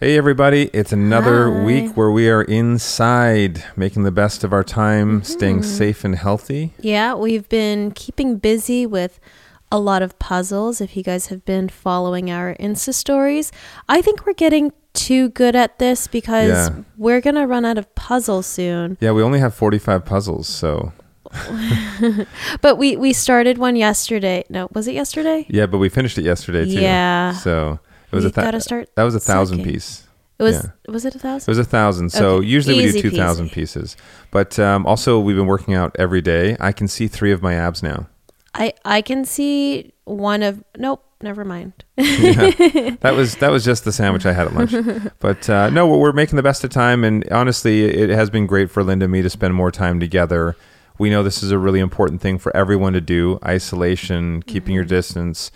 Hey, everybody. It's another Hi. week where we are inside, making the best of our time, mm-hmm. staying safe and healthy. Yeah, we've been keeping busy with a lot of puzzles. If you guys have been following our Insta stories, I think we're getting too good at this because Yeah. we're going to run out of puzzles soon. Yeah, we only have 45 puzzles, so But we we started one yesterday. No, was it yesterday? yeah, but we finished it yesterday too. Yeah. So it was We a thou- gotta start that was a thousand sucking. piece. It was Yeah. was it a thousand? It was a thousand. So Okay, usually we do 2,000 peasy. pieces. But um, also, we've been working out every day. I can see three of my abs now. I I can see one of nope, never mind. Yeah. that was that was just the sandwich I had at lunch. But uh, no, we're making the best of time, and honestly, it has been great for Linda and me to spend more time together. We know this is a really important thing for everyone to do: isolation, keeping your distance,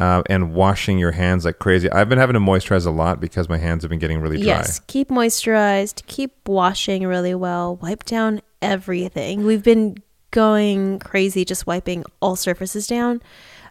uh, and washing your hands like crazy. I've been having to moisturize a lot because my hands have been getting really dry. Yes, keep moisturized, keep washing really well, wipe down everything. We've been going crazy just wiping all surfaces down.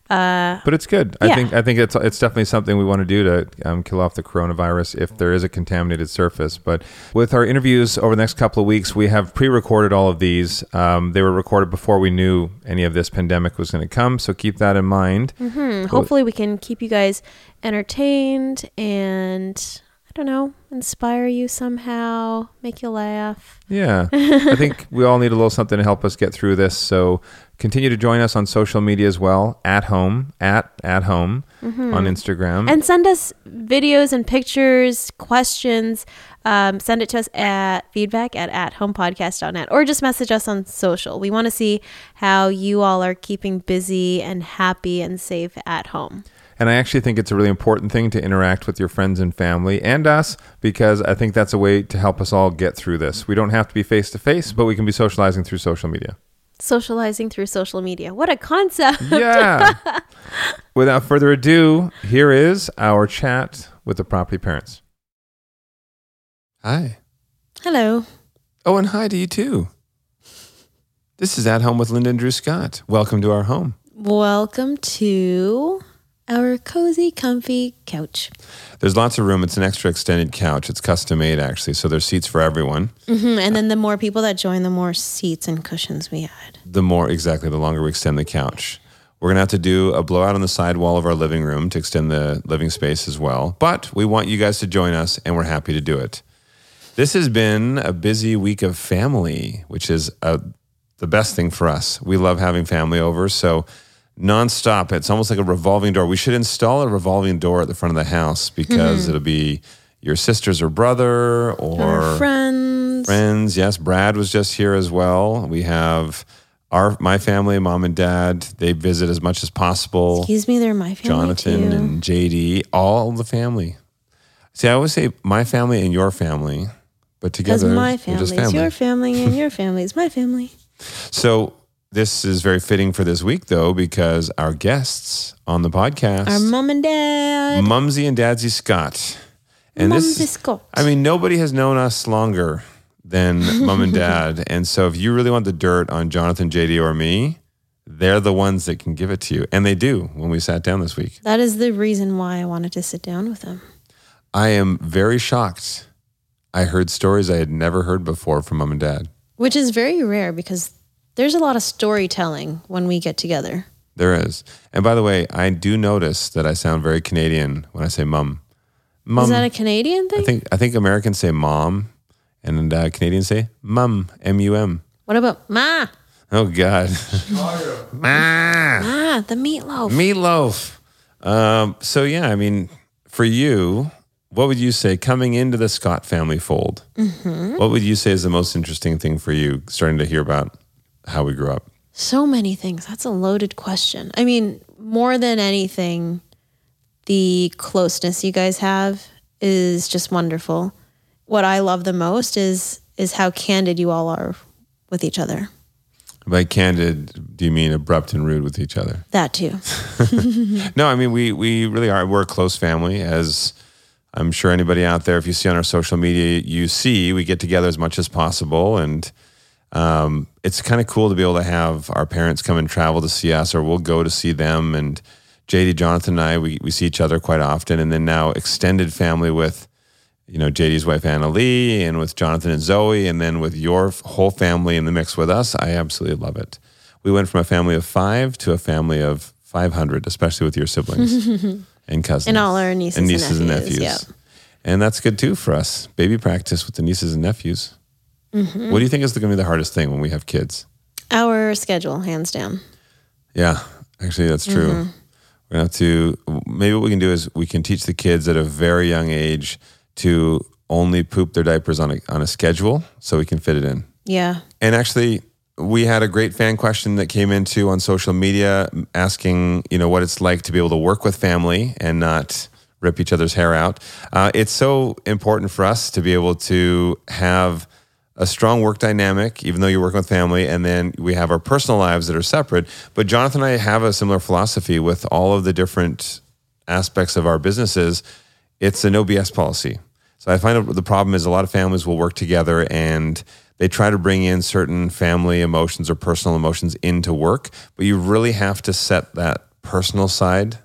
Uh, But it's good. I think I think it's it's definitely something we want to do to um, kill off the coronavirus if there is a contaminated surface. But with our interviews over the next couple of weeks, we have pre-recorded all of these. Um, they were recorded before we knew any of this pandemic was going to come, so keep that in mind. hmm, hopefully, we can keep you guys entertained and I don't know, inspire you somehow, make you laugh. Yeah, I think we all need a little something to help us get through this. So continue to join us on social media as well. At home, at at home on Instagram. And send us videos and pictures, questions. Um, send it to us at feedback at at homepodcast.net or just message us on social. We want to see how you all are keeping busy and happy and safe at home. And I actually think it's a really important thing to interact with your friends and family and us because I think that's a way to help us all get through this. We don't have to be face to face, but we can be socializing through social media. Socializing through social media. What a concept. Yeah. Without further ado, here is our chat with the property parents. Hi. Hello. Oh, and hi to you too. This is At Home with Linda and Drew Scott. Welcome to our home. Welcome to our cozy, comfy couch. There's lots of room. It's an extra extended couch. It's custom made, actually. So there's seats for everyone. hmm And then the more people that join, the more seats and cushions we add. the more exactly the longer we extend the couch. We're gonna have to do a blowout on the side wall of our living room to extend the living space as well. But we want you guys to join us, and we're happy to do it. This has been a busy week of family, which is uh the best thing for us. We love having family over, so nonstop. It's almost like a revolving door. We should install a revolving door at the front of the house because mm-hmm. it'll be your sisters or brother or Our friends. friends. Yes, Brad was just here as well. We have our my family, mom and dad. They visit as much as possible. Excuse me, they're my family. Jonathan too. and JD, all the family. See, I always say my family and your family, but together my family is family. your family and your family is my family. so this is very fitting for this week, though, because our guests on the podcast, Our mom and dad. Mumsy and Dadsy Scott, and this Mumsy is Scott. I mean, nobody has known us longer than mom and dad. And so if you really want the dirt on Jonathan, JD, or me, they're the ones that can give it to you. And they do when we sat down this week. That is the reason why I wanted to sit down with them. I am very shocked. I heard stories I had never heard before from mom and dad. Which is very rare because there's a lot of storytelling when we get together. There is. And by the way, I do notice that I sound very Canadian when I say mum. Mum. is that a Canadian thing? I think I think Americans say mom and uh, Canadians say mum, M U M. what about ma? Oh God. Ma. Ah, the meatloaf. Meatloaf. Um, so yeah, I mean, for you, what would you say coming into the Scott family fold? What would you say is the most interesting thing for you, starting to hear about how we grew up? So many things. That's a loaded question. I mean, more than anything, the closeness you guys have is just wonderful. What I love the most is is how candid you all are with each other. By candid, do you mean abrupt and rude with each other? That too. No, I mean we we really are. We're a close family, as I'm sure anybody out there, if you see on our social media, you see we get together as much as possible, and um, it's kind of cool to be able to have our parents come and travel to see us, or we'll go to see them. And JD, Jonathan, and I, we we see each other quite often, and then now extended family with you know, JD's wife Annalee, and with Jonathan and Zoe, and then with your whole family in the mix with us. I absolutely love it. We went from a family of five to a family of 500, especially with your siblings and cousins. And all our nieces and and nieces and nephews, nephews. yeah. And that's good too for us. Baby practice with the nieces and nephews. Mm-hmm. What do you think is going to be the hardest thing when we have kids? Our schedule, hands down. Yeah, actually, that's true. Mm-hmm. We're gonna have to. Maybe what we can do is we can teach the kids at a very young age to only poop their diapers on a on a schedule, so we can fit it in. Yeah. And actually, we had a great fan question that came into on social media asking, you know, what it's like to be able to work with family and not rip each other's hair out. Uh, it's so important for us to be able to have a strong work dynamic, even though you're working with family, and then we have our personal lives that are separate. But Jonathan and I have a similar philosophy with all of the different aspects of our businesses. It's a no BS policy. So I find the problem is a lot of families will work together and they try to bring in certain family emotions or personal emotions into work, but you really have to set that personal side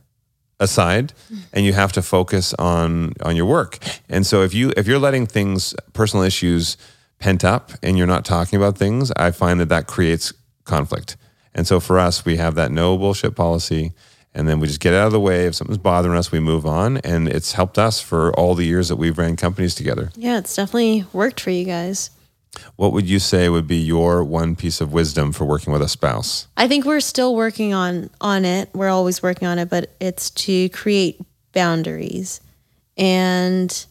aside and you have to focus on on your work. And so if you if you're letting things personal issues pent up and you're not talking about things, I find that that creates conflict. And so for us, we have that no bullshit policy and then we just get out of the way if something's bothering us, we move on and it's helped us for all the years that we've ran companies together. Yeah, it's definitely worked for you guys. What would you say would be your one piece of wisdom for working with a spouse? I think we're still working on on it. We're always working on it, but it's to create boundaries. And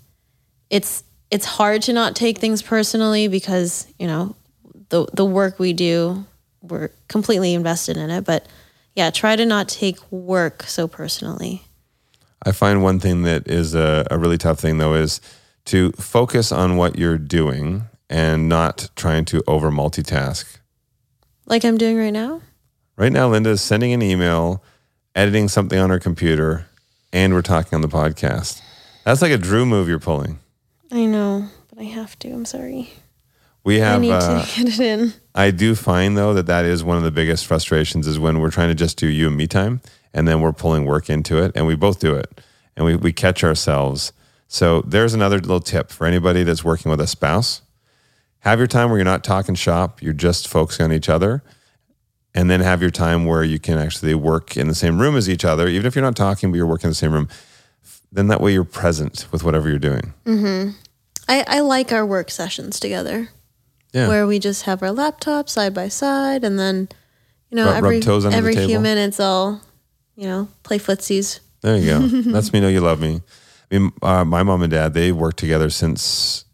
it's it's hard to not take things personally because, you know, the the work we do, we're completely invested in it, but yeah, try to not take work so personally. I find one thing that is a, a really tough thing though is to focus on what you're doing and not trying to over multitask. Like I'm doing right now? Right now, Linda is sending an email, editing something on her computer, and we're talking on the podcast. That's like a Drew move you're pulling. I know, but I have to. I'm sorry. We have. I need Uh, to get it in. I do find though that that is one of the biggest frustrations is when we're trying to just do you and me time, and then we're pulling work into it, and we both do it, and we we catch ourselves. So there's another little tip for anybody that's working with a spouse. Have your time where you're not talking shop, you're just focusing on each other. And then have your time where you can actually work in the same room as each other, even if you're not talking, but you're working in the same room. Then that way you're present with whatever you're doing. I, I like our work sessions together. Yeah. where we just have our laptops side by side, and then you know Rub- rub every toes every few minutes I'll you know play footsies. There you go. That's me know you love me. I mean, uh, my mom and dad, they worked together since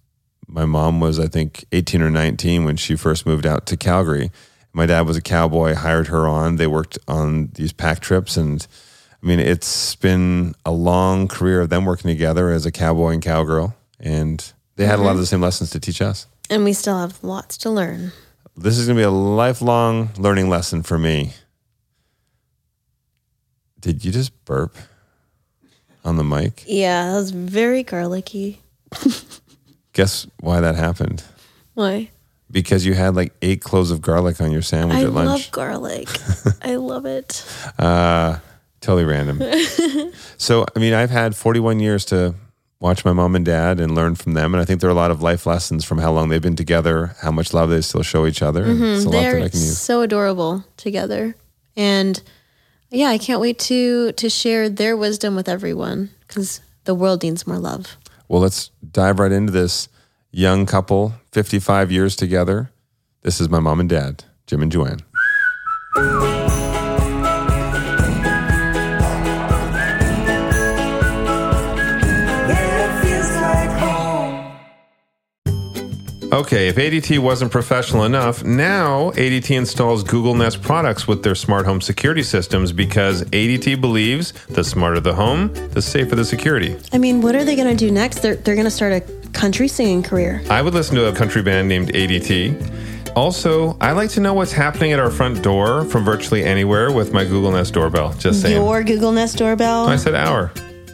my mom was, I think, 18 or 19 when she first moved out to Calgary. My dad was a cowboy, hired her on. They worked on these pack trips. And I mean, it's been a long career of them working together as a cowboy and cowgirl. And they had a lot of the same lessons to teach us. And we still have lots to learn. This is going to be a lifelong learning lesson for me. Did you just burp on the mic? Yeah, that was very garlicky. Guess why that happened? Why? Because you had like eight cloves of garlic on your sandwich I at lunch. I love garlic. I love it. uh, totally random. so, I mean, I've had 41 years to watch my mom and dad and learn from them. And I think there are a lot of life lessons from how long they've been together, how much love they still show each other. and It's a lot that I They're so adorable together, and yeah, I can't wait to to share their wisdom with everyone because the world needs more love. Well, let's dive right into this young couple, 55 years together. This is my mom and dad, Jim and Joanne. Okay, if ADT wasn't professional enough, now ADT installs Google Nest products with their smart home security systems because ADT believes the smarter the home, the safer the security. I mean, what are they going to do next? They're they're going to start a country singing career. I would listen to a country band named ADT. Also, I like to know what's happening at our front door from virtually anywhere with my Google Nest doorbell. Just saying. Your Google Nest doorbell. I said our.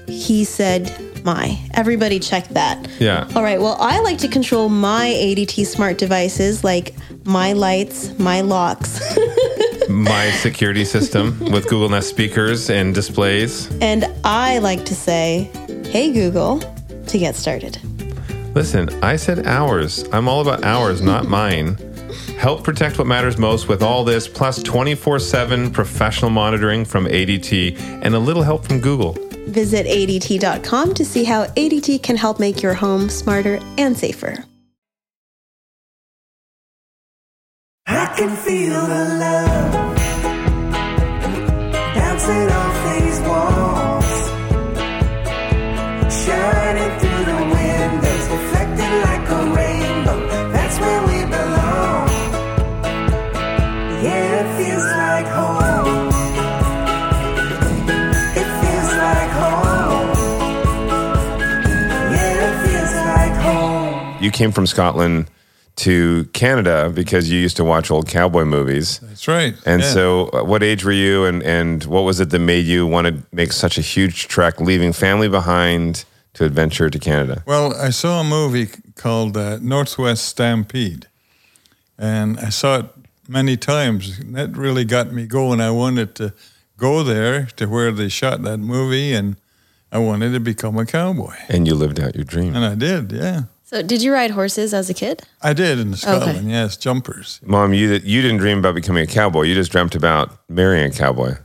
He said, "My." Everybody check that. Yeah. All right. Well, I like to control my ADT smart devices like my lights, my locks, My security system with Google Nest speakers and displays. and I like to say, "Hey Google," to get started. Listen, I said ours. I'm all about ours, not mine. Help protect what matters most with all this, plus 24 7 professional monitoring from ADT and a little help from Google. Visit ADT.com to see how ADT can help make your home smarter and safer. I can feel the love You came from Scotland to Canada because you used to watch old cowboy movies. That's right. And Yeah. so, uh, what age were you, and, and what was it that made you want to make such a huge trek, leaving family behind to adventure to Canada? Well, I saw a movie called uh, Northwest Stampede, and I saw it many times. That really got me going. I wanted to go there to where they shot that movie, and I wanted to become a cowboy. And you lived out your dream. And I did, yeah. So, did you ride horses as a kid? I did in Scotland, yes, jumpers. Mom, you you didn't dream about becoming a cowboy. You just dreamt about marrying a cowboy.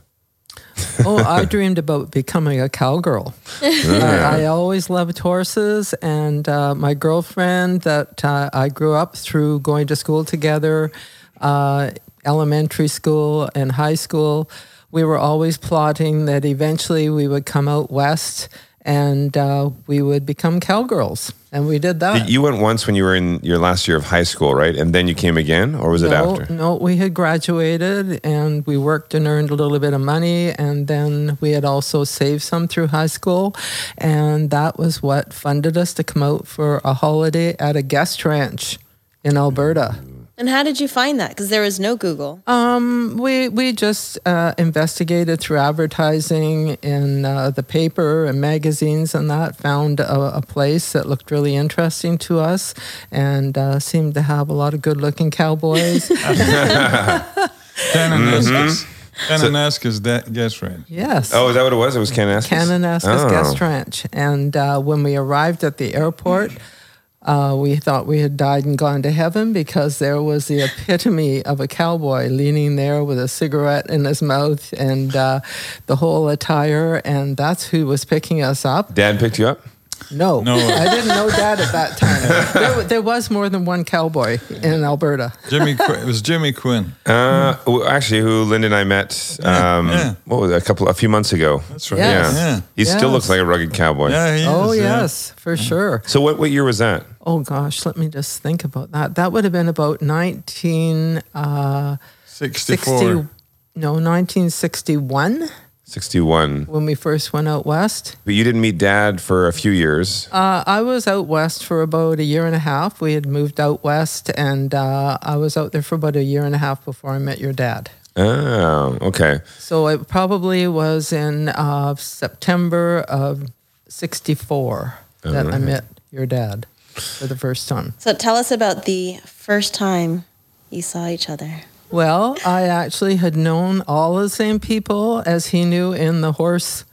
oh, I dreamed about becoming a cowgirl. I, I always loved horses, and uh, my girlfriend that uh, I grew up through going to school together, uh, elementary school and high school, we were always plotting that eventually we would come out west and uh, we would become cowgirls, and we did that. You went once when you were in your last year of high school, right? And then you came again, or was it after? No, we had graduated and we worked and earned a little bit of money. And then we had also saved some through high school. And that was what funded us to come out for a holiday at a guest ranch in Alberta. And how did you find that? Because there was no Google. Um, we we just uh, investigated through advertising in uh, the paper and magazines and that. Found a, a place that looked really interesting to us and uh, seemed to have a lot of good-looking cowboys. Kananaskis. Kananaskis da- guest ranch. yes. Oh, is that what it was? It was Kananaskis? Kananaskis Oh. Guest Ranch. And uh, when we arrived at the airport, uh, we thought we had died and gone to heaven because there was the epitome of a cowboy leaning there with a cigarette in his mouth and uh, the whole attire. And that's who was picking us up. Dan picked you up? No, No. I didn't know that at that time. there, there was more than one cowboy in Alberta. Jimmy, Qu- it was Jimmy Quinn. Uh, well, actually, who Linda and I met, um, yeah. what was it, a couple, a few months ago. That's right. Yes. Yeah. Yeah. He still looks like a rugged cowboy. Yeah, he Oh, is, yeah. yes, for sure. So, what, what year was that? Oh gosh, let me just think about that. That would have been about 19 uh, 64. 60, no, 1961 61. when we first went out west. But you didn't meet Dad for a few years. Uh, I was out west for about a year and a half. We had moved out west, and uh, I was out there for about a year and a half before I met your dad. Oh, okay. So it probably was in uh, September of 64 that I met your dad for the first time. So, tell us about the first time you saw each other. Well, I actually had known all the same people as he knew in the horse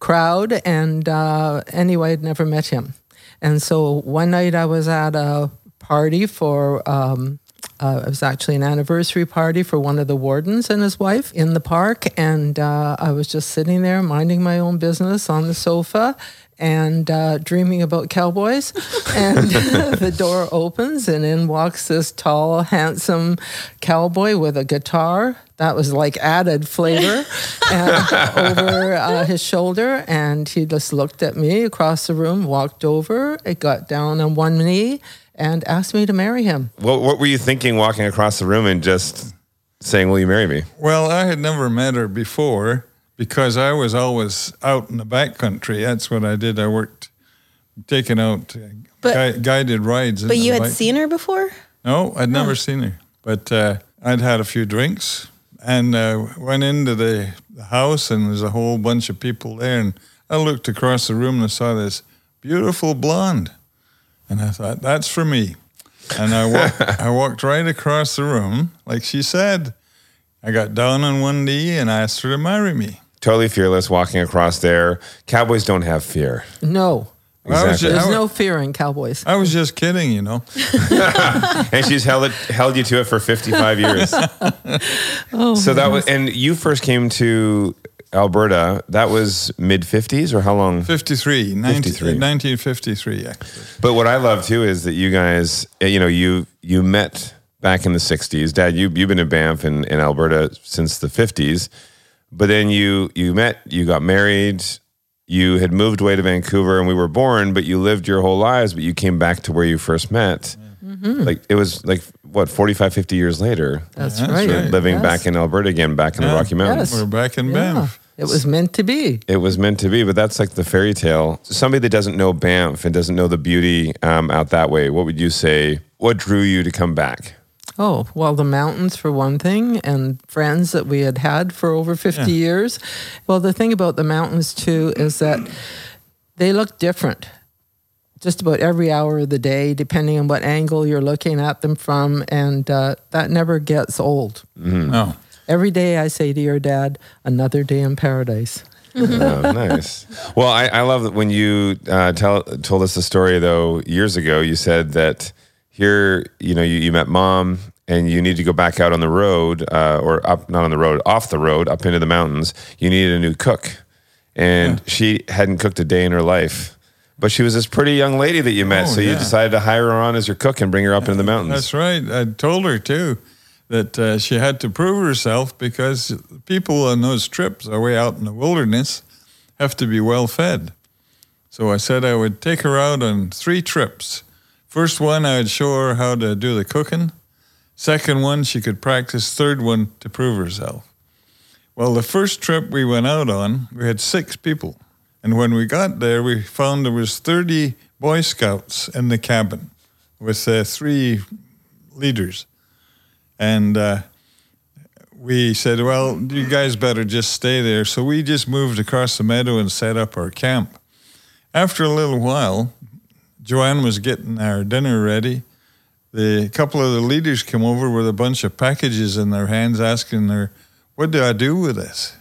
crowd, and uh, anyway, I'd never met him. And so one night I was at a party for, um, uh, it was actually an anniversary party for one of the wardens and his wife in the park, and uh, I was just sitting there minding my own business on the sofa. And uh, dreaming about cowboys, and the door opens, and in walks this tall, handsome cowboy with a guitar that was like added flavor and over uh, his shoulder. And he just looked at me across the room, walked over, it got down on one knee, and asked me to marry him. What, what were you thinking walking across the room and just saying, Will you marry me? Well, I had never met her before because I was always out in the back country. That's what I did. I worked taking out uh, But- gui- guided rides. But you had bike- seen her before? No, I'd never seen her. But uh, I'd had a few drinks and uh, went into the, the house, and there's a whole bunch of people there. And I looked across the room and I saw this beautiful blonde. And I thought, that's for me. And I walked, I walked right across the room, like she said. I got down on one knee and I asked her to marry me. Totally fearless walking across there. Cowboys don't have fear. No. I was, ju- Exactly. I, There's wa- no fear in cowboys. I was just kidding, you know. and she's held it held you to it for 55 years. so that was and you first came to Alberta. That was mid 50s or how long? 53, 19, 53. 1953, actually. But what I love too is that you guys, eh, you know, you you met back in the '60s. Dad, you you've been in Banff and in Alberta since the '50s, but then you you met, you got married, you had moved away to Vancouver, and we were born. But you lived your whole lives, but you came back to where you first met. Like it was like what 45, 50 years later, That's, That's right. right. living Yes. back in Alberta again, back in the Rocky Mountains. Yes. We're back in Yeah. Banff. It was meant to be. It was meant to be, but that's like the fairy tale. Somebody that doesn't know Banff and doesn't know the beauty um, out that way, what would you say? What drew you to come back? Oh, well, the mountains for one thing, and friends that we had had for over 50 years. Well, the thing about the mountains, too, is that they look different just about every hour of the day, depending on what angle you're looking at them from. And uh, that never gets old. No. Every day I say to your dad, another day in paradise. oh, nice. Well, I, I love that when you uh, tell, told us the story though years ago. You said that here, you know, you, you met mom and you need to go back out on the road uh, or up, not on the road, off the road, up into the mountains. You needed a new cook, and she hadn't cooked a day in her life. But she was this pretty young lady that you met, Oh, so you decided to hire her on as your cook and bring her up into the mountains. That's right. I told her too that uh, she had to prove herself because people on those trips away out in the wilderness have to be well fed. So I said I would take her out on three trips. First one, I would show her how to do the cooking. Second one, she could practice. Third one, to prove herself. Well, the first trip we went out on, we had six people. And when we got there, we found there was 30 Boy Scouts in the cabin with uh, three leaders. And uh, we said, well, you guys better just stay there. So we just moved across the meadow and set up our camp. After a little while, Joanne was getting our dinner ready. The couple of the leaders came over with a bunch of packages in their hands, asking her, What do I do with this?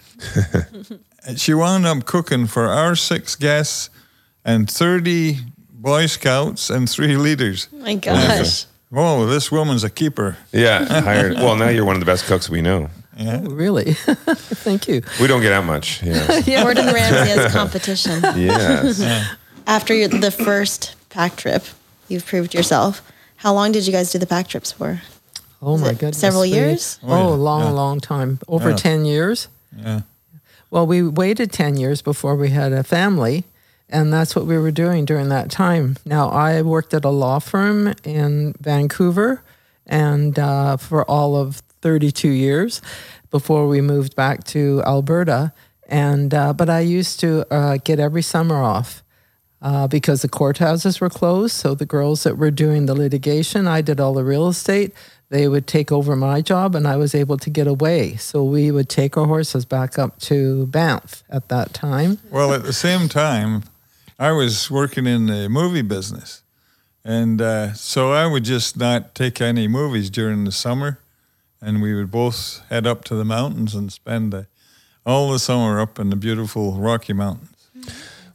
And she wound up cooking for our six guests and 30 Boy Scouts and three leaders. Oh my gosh. Oh, this woman's a keeper. Yeah, hired. Well, now you're one of the best cooks we know. Yeah. Oh, really? Thank you. We don't get out much. Yeah. Gordon Ramsay has competition. yes. After the first pack trip, you've proved yourself. How long did you guys do the pack trips for? Oh Was my goodness. several we- years? Oh, Oh, a long, Yeah. long time. Over Yeah. 10 years. Yeah. Well, we waited 10 years before we had a family, and that's what we were doing during that time. Now, I worked at a law firm in Vancouver and uh, for all of 32 years before we moved back to Alberta. And uh, but I used to uh, get every summer off uh, because the courthouses were closed. So the girls that were doing the litigation, I did all the real estate. They would take over my job, and I was able to get away. So we would take our horses back up to Banff at that time. Well, at the same time, I was working in the movie business. And uh, so I would just not take any movies during the summer. And we would both head up to the mountains and spend uh, all the summer up in the beautiful Rocky Mountains.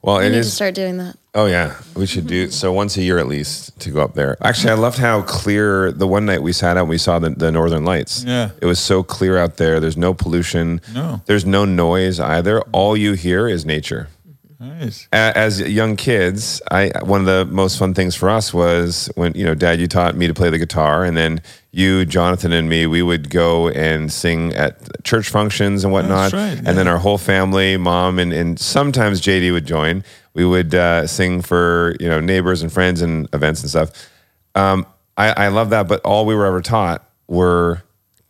Well, We it need to start doing that. Oh yeah, we should do so once a year at least to go up there. Actually, I loved how clear the one night we sat out, and we saw the, the northern lights. Yeah. it was so clear out there. There's no pollution. No. there's no noise either. All you hear is nature. Nice. As young kids, I one of the most fun things for us was when you know, Dad, you taught me to play the guitar, and then you, Jonathan, and me, we would go and sing at church functions and whatnot. That's right, And then our whole family, mom, and, and sometimes JD would join. We would uh, sing for you know neighbors and friends and events and stuff. Um, I, I love that, but all we were ever taught were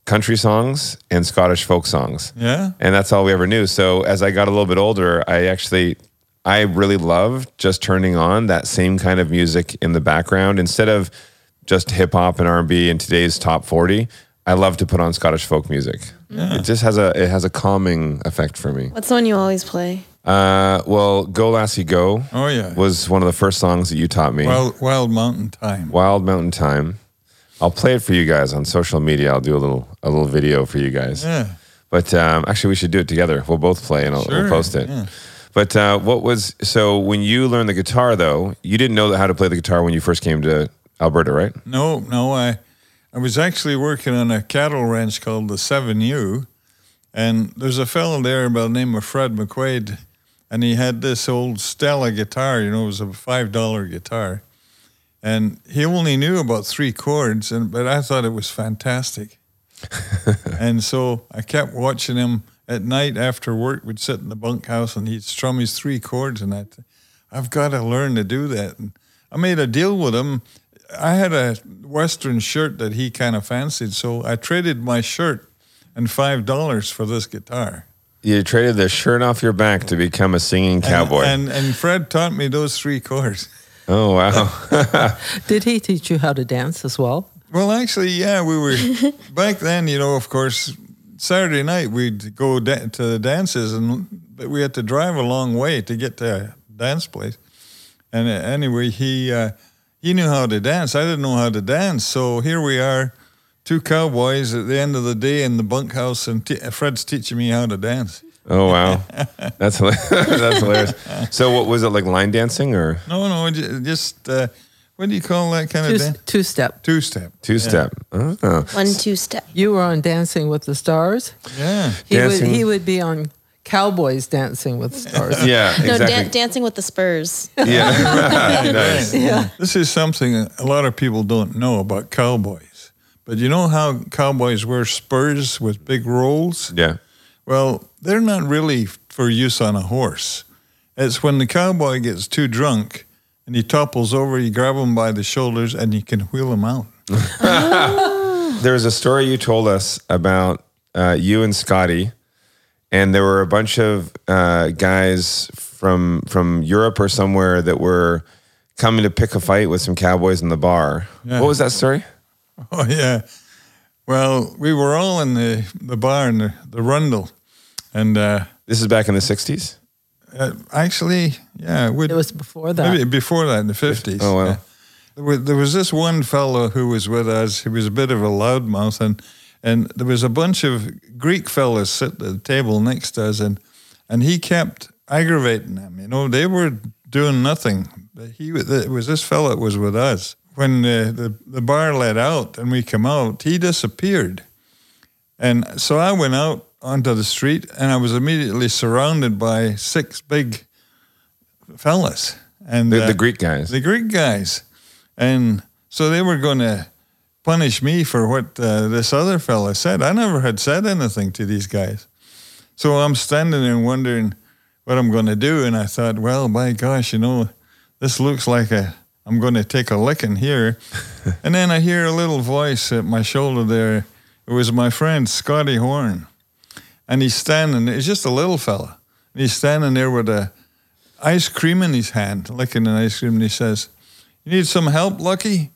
country songs and Scottish folk songs Yeah. and that's all we ever knew. So as I got a little bit older, I actually I really love just turning on that same kind of music in the background instead of just hip hop and R and B in today's top forty. I love to put on Scottish folk music. It just has a it has a calming effect for me. What's the one you always play? Uh, well, "Go Lassie Go" Oh, yeah. was one of the first songs that you taught me. Wild, Wild Mountain Thyme. Wild Mountain Thyme. I'll play it for you guys on social media. I'll do a little a little video for you guys. Yeah. But um, actually, we should do it together. We'll both play and I'll, we'll post it. yeah. But uh, what was so when you learned the guitar though? You didn't know how to play the guitar when you first came to Alberta, right? No, no, I I was actually working on a cattle ranch called the Seven U, and there's a fellow there by the name of Fred McQuaid, and he had this old Stella guitar. You know, it was a five dollar guitar, and he only knew about three chords, and but I thought it was fantastic, and so I kept watching him at night after work. We'd sit in the bunkhouse, and he'd strum his three chords, and I, th- I've got to learn to do that. And I made a deal with him. I had a Western shirt that he kind of fancied, so I traded my shirt and five dollars for this guitar. You traded the shirt off your back to become a singing cowboy. And, and and Fred taught me those three chords. oh wow! Did he teach you how to dance as well? Well, actually, yeah, we were back then. You know, of course, Saturday night we'd go da- to the dances, and but we had to drive a long way to get to a dance place. And uh, anyway, he uh, he knew how to dance. I didn't know how to dance, so here we are, two cowboys at the end of the day in the bunkhouse, and t- Fred's teaching me how to dance. oh wow! That's hilarious. that's hilarious. So what was it like? Line dancing or No, no, just uh, what do you call that kind Two, of dance? two step. Two step. two step? Oh. One two step. You were on Dancing with the Stars. Yeah. He would he would be on Cowboys Dancing with Stars. Yeah, No, exactly. dan- dancing with the Spurs. yeah, nice. This is something a lot of people don't know about cowboys. But you know how cowboys wear spurs with big rolls? Yeah. Well, they're not really for use on a horse. It's when the cowboy gets too drunk and he topples over, you grab him by the shoulders and you can wheel him out. There was a story you told us about uh, you and Scotty, and there were a bunch of uh, guys from from Europe or somewhere that were coming to pick a fight with some cowboys in the bar. Yeah. What was that story? Oh, yeah. Well, we were all in the, the bar in the, the Rundle. And uh, This is back in the '60s. Uh, actually, yeah, It was before that. Maybe before that, in the fifties. Oh, wow. There was, there was this one fellow who was with us. He was a bit of a loudmouth, and and there was a bunch of Greek fellows sitting at the table next to us, and and he kept aggravating them. You know, they were doing nothing. But he it was this fellow that was with us. When uh, the the bar let out and we come out, he disappeared. And so I went out onto the street, and I was immediately surrounded by six big fellas. And The, uh, the Greek guys. the Greek guys, and so they were going to punish me for what uh, this other fella said. I never had said anything to these guys, so I'm standing there wondering what I'm going to do. And I thought, well, by gosh, you know, this looks like a I'm going to take a licking here. and then I hear a little voice at my shoulder there. It was my friend Scotty Horn, and he's standing. He's just a little fella. And he's standing there with a ice cream in his hand, licking an ice cream, and he says, "You need some help, Lucky?"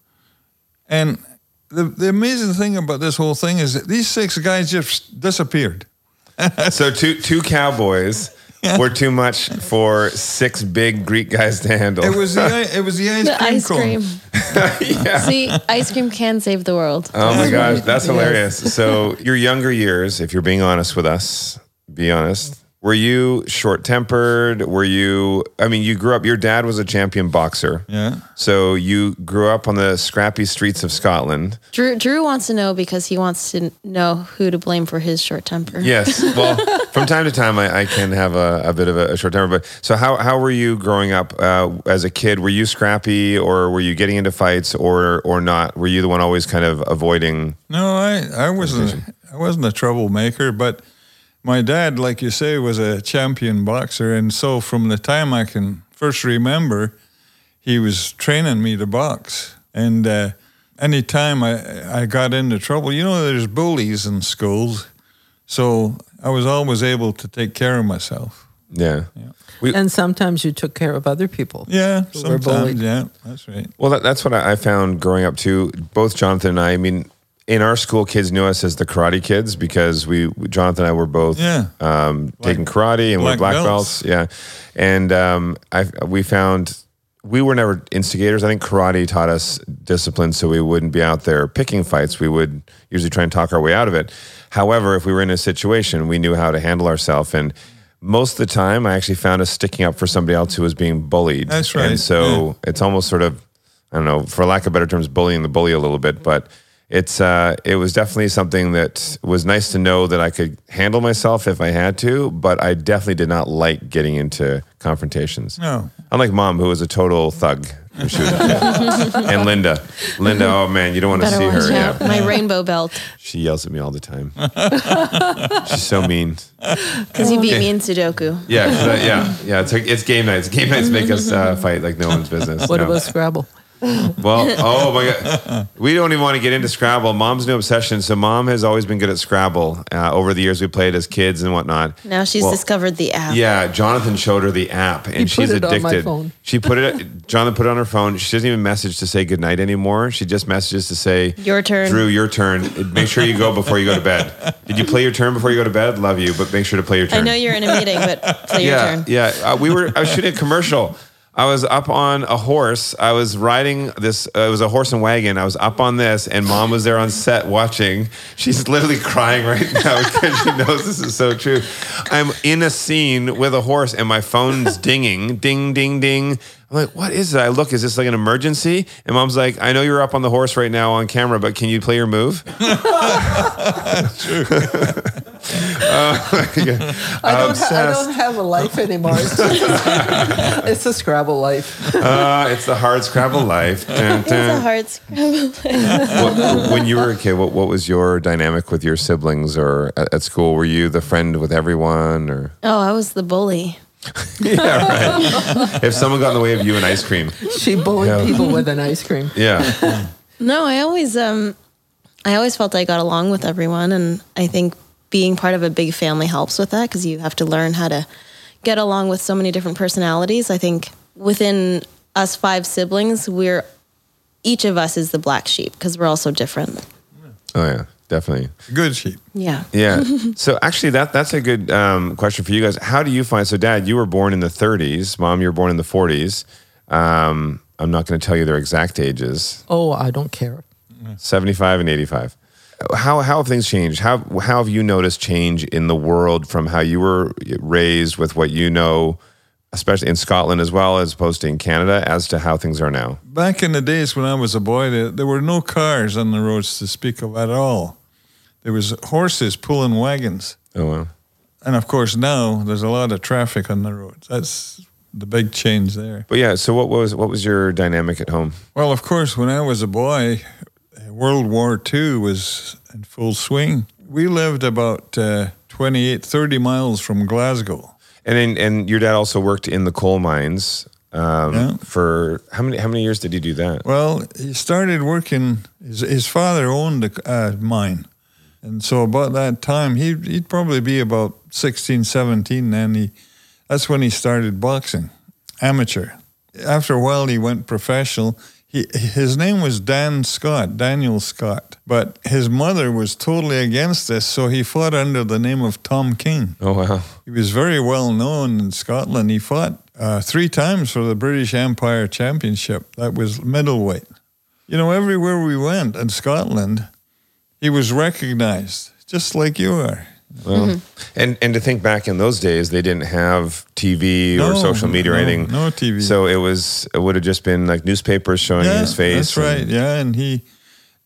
And the the amazing thing about this whole thing is that these six guys just disappeared. so two two cowboys were too much for six big Greek guys to handle. It was the it was the ice The cream ice cone. cream. See, ice cream can save the world. Oh my gosh, that's hilarious. So, your younger years, if you're being honest with us, be honest. Were you short tempered? Were you, I mean, you grew up, your dad was a champion boxer. Yeah. So, you grew up on the scrappy streets of Scotland. Drew Drew wants to know because he wants to know who to blame for his short temper. Yes. Well, from time to time, I, I can have a, a bit of a, a short temper. But so, how, how were you growing up uh, as a kid? Were you scrappy or were you getting into fights or, or not? Were you the one always kind of avoiding? No, I, I wasn't I wasn't a troublemaker, but my dad, like you say, was a champion boxer, and so from the time I can first remember, he was training me to box. And uh, any time I I got into trouble, you know, there's bullies in schools, so I was always able to take care of myself. Yeah. yeah. And sometimes you took care of other people. Yeah, Who were bullied. sometimes. Yeah, that's right. Well, that, that's what I I found growing up too. Both Jonathan and I. I mean, in our school, kids knew us as the Karate Kids because we, Jonathan and I, were both Yeah. um, taking karate and we're black black belts. belts. Yeah, and um, I we found we were never instigators. I think karate taught us discipline, so we wouldn't be out there picking fights. We would usually try and talk our way out of it. However, if we were in a situation, we knew how to handle ourselves and. most of the time I actually found us sticking up for somebody else who was being bullied. That's right, And so it's almost sort of, I don't know, for lack of better terms, bullying the bully a little bit. But it's uh, it was definitely something that was nice to know that I could handle myself if I had to. But I definitely did not like getting into confrontations. No. Unlike mom, who was a total thug. when she was a and Linda, Linda, oh man, you don't want to see her. out. Yeah. My rainbow belt. She yells at me all the time. She's so mean. Because you beat me in Sudoku. Yeah, I- yeah, yeah. It's it's game nights. Game nights make us uh, fight like no one's business. What No. about Scrabble? Well, oh my god, we don't even want to get into Scrabble. Mom's new obsession. So mom has always been good at Scrabble. Uh, over the years, we played as kids and whatnot. Now she's Well, discovered the app. Yeah, Jonathan showed her the app, and He put she's it on addicted. my phone. She put it. Jonathan put it on her phone. She doesn't even message to say goodnight anymore. She just messages to say Your turn. Drew, your turn. Make sure you go before you go to bed. Did you play your turn before you go to bed? Love you, but make sure to play your turn. I know you're in a meeting, but play your yeah, turn. Yeah, uh, we were. I was shooting a commercial. I was up on a horse. I was riding this. Uh, it was a horse and wagon. I was up on this, and mom was there on set watching. She's literally crying right now because she knows this is so true. I'm in a scene with a horse, and my phone's dinging, ding, ding, ding. I'm like, what is it? I look, is this like an emergency? And mom's like, I know you're up on the horse right now on camera, but can you play your move? Uh, yeah. I don't, ha- I don't have a life anymore. It's, just- it's a Scrabble life. Uh, it's the hard Scrabble life. Dun, It's a dun. hard scramble. What- when you were a kid, what, what was your dynamic with your siblings or at, at school? Were you the friend with everyone or? Oh, I was the bully. Yeah, right. if someone got in the way of you and ice cream. She bullied Yeah. people with an ice cream. Yeah. No, I always um I always felt I got along with everyone and I think being part of a big family helps with that because you have to learn how to get along with so many different personalities. I think within us five siblings, we're each of us is the black sheep because we're all so different. Oh, yeah, definitely. Good sheep. Yeah. Yeah. so actually, that that's a good um, question for you guys. How do you find? So, Dad, you were born in the 30s. Mom, you were born in the 40s. Um, I'm not going to tell you their exact ages. Oh, I don't care. 75 and 85. How how have things changed? How how have you noticed change in the world from how you were raised with what you know, especially in Scotland as well as opposed to in Canada, as to how things are now? Back in the days when I was a boy, there, there were no cars on the roads to speak of at all. There was horses pulling wagons. Oh wow. And of course, now there's a lot of traffic on the roads. That's the big change there. But yeah, so what was what was your dynamic at home? Well, of course, when I was a boy, World War II was in full swing. We lived about uh, 28, 30 miles from Glasgow. And then, and your dad also worked in the coal mines um, Yeah. for how many how many years did he do that? Well, he started working. His, his father owned a uh, mine, and so about that time, he he'd probably be about 16, 17 then. He that's when he started boxing, amateur. After a while, he went professional. He, his name was Dan Scott, Daniel Scott, but his mother was totally against this, so he fought under the name of Tom King. Oh wow. He was very well known in Scotland. He fought uh, three times for the British Empire Championship. That was middleweight. You know, everywhere we went in Scotland, he was recognized, just like you are. Well, and and to think back in those days, they didn't have TV or social media or anything. no TV. So it was it would have just been like newspapers showing his face. That's right. Yeah, and he.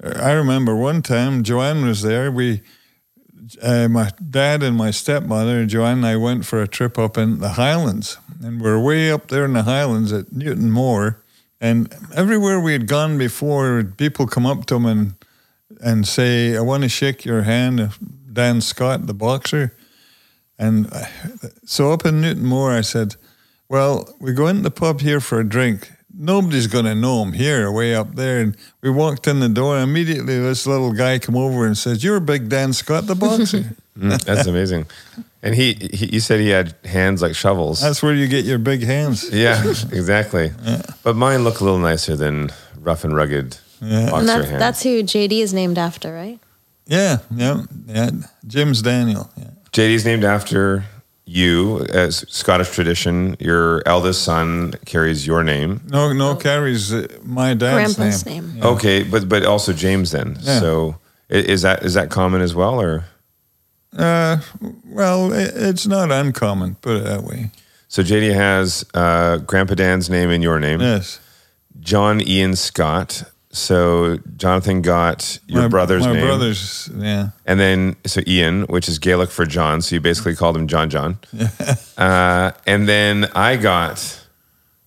I remember one time Joanne was there. We, uh, my dad and my stepmother, Joanne and I went for a trip up in the Highlands, and we're way up there in the Highlands at Newtonmore, and everywhere we had gone before, people come up to him and and say, "I want to shake your hand." Dan Scott, the boxer, and so up in Newtonmore, I said, "Well, we go into the pub here for a drink. Nobody's going to know him here, way up there." And we walked in the door, and immediately this little guy come over and says, "You're Big Dan Scott, the boxer." Mm, that's amazing. And he, he you said he had hands like shovels. That's where you get your big hands. yeah, exactly. But mine look a little nicer than rough and rugged boxer And that's, hands. that's who JD is named after, right? Yeah, yeah, yeah. Jim's Daniel. Yeah. JD's named after you, as Scottish tradition. Your eldest son carries your name. No, no, carries uh, my dad's name. Grandpa's name. name. Okay, but but also James then. Yeah. So is that is that common as well, or Uh, well, it, it's not uncommon. Put it that way. So JD has uh, Grandpa Dan's name and your name. Yes. John Ian Scott. So Jonathan got your my, brother's my name. brother's. Yeah. And then, so Ian, which is Gaelic for John. So you basically called him John John. uh, and then I got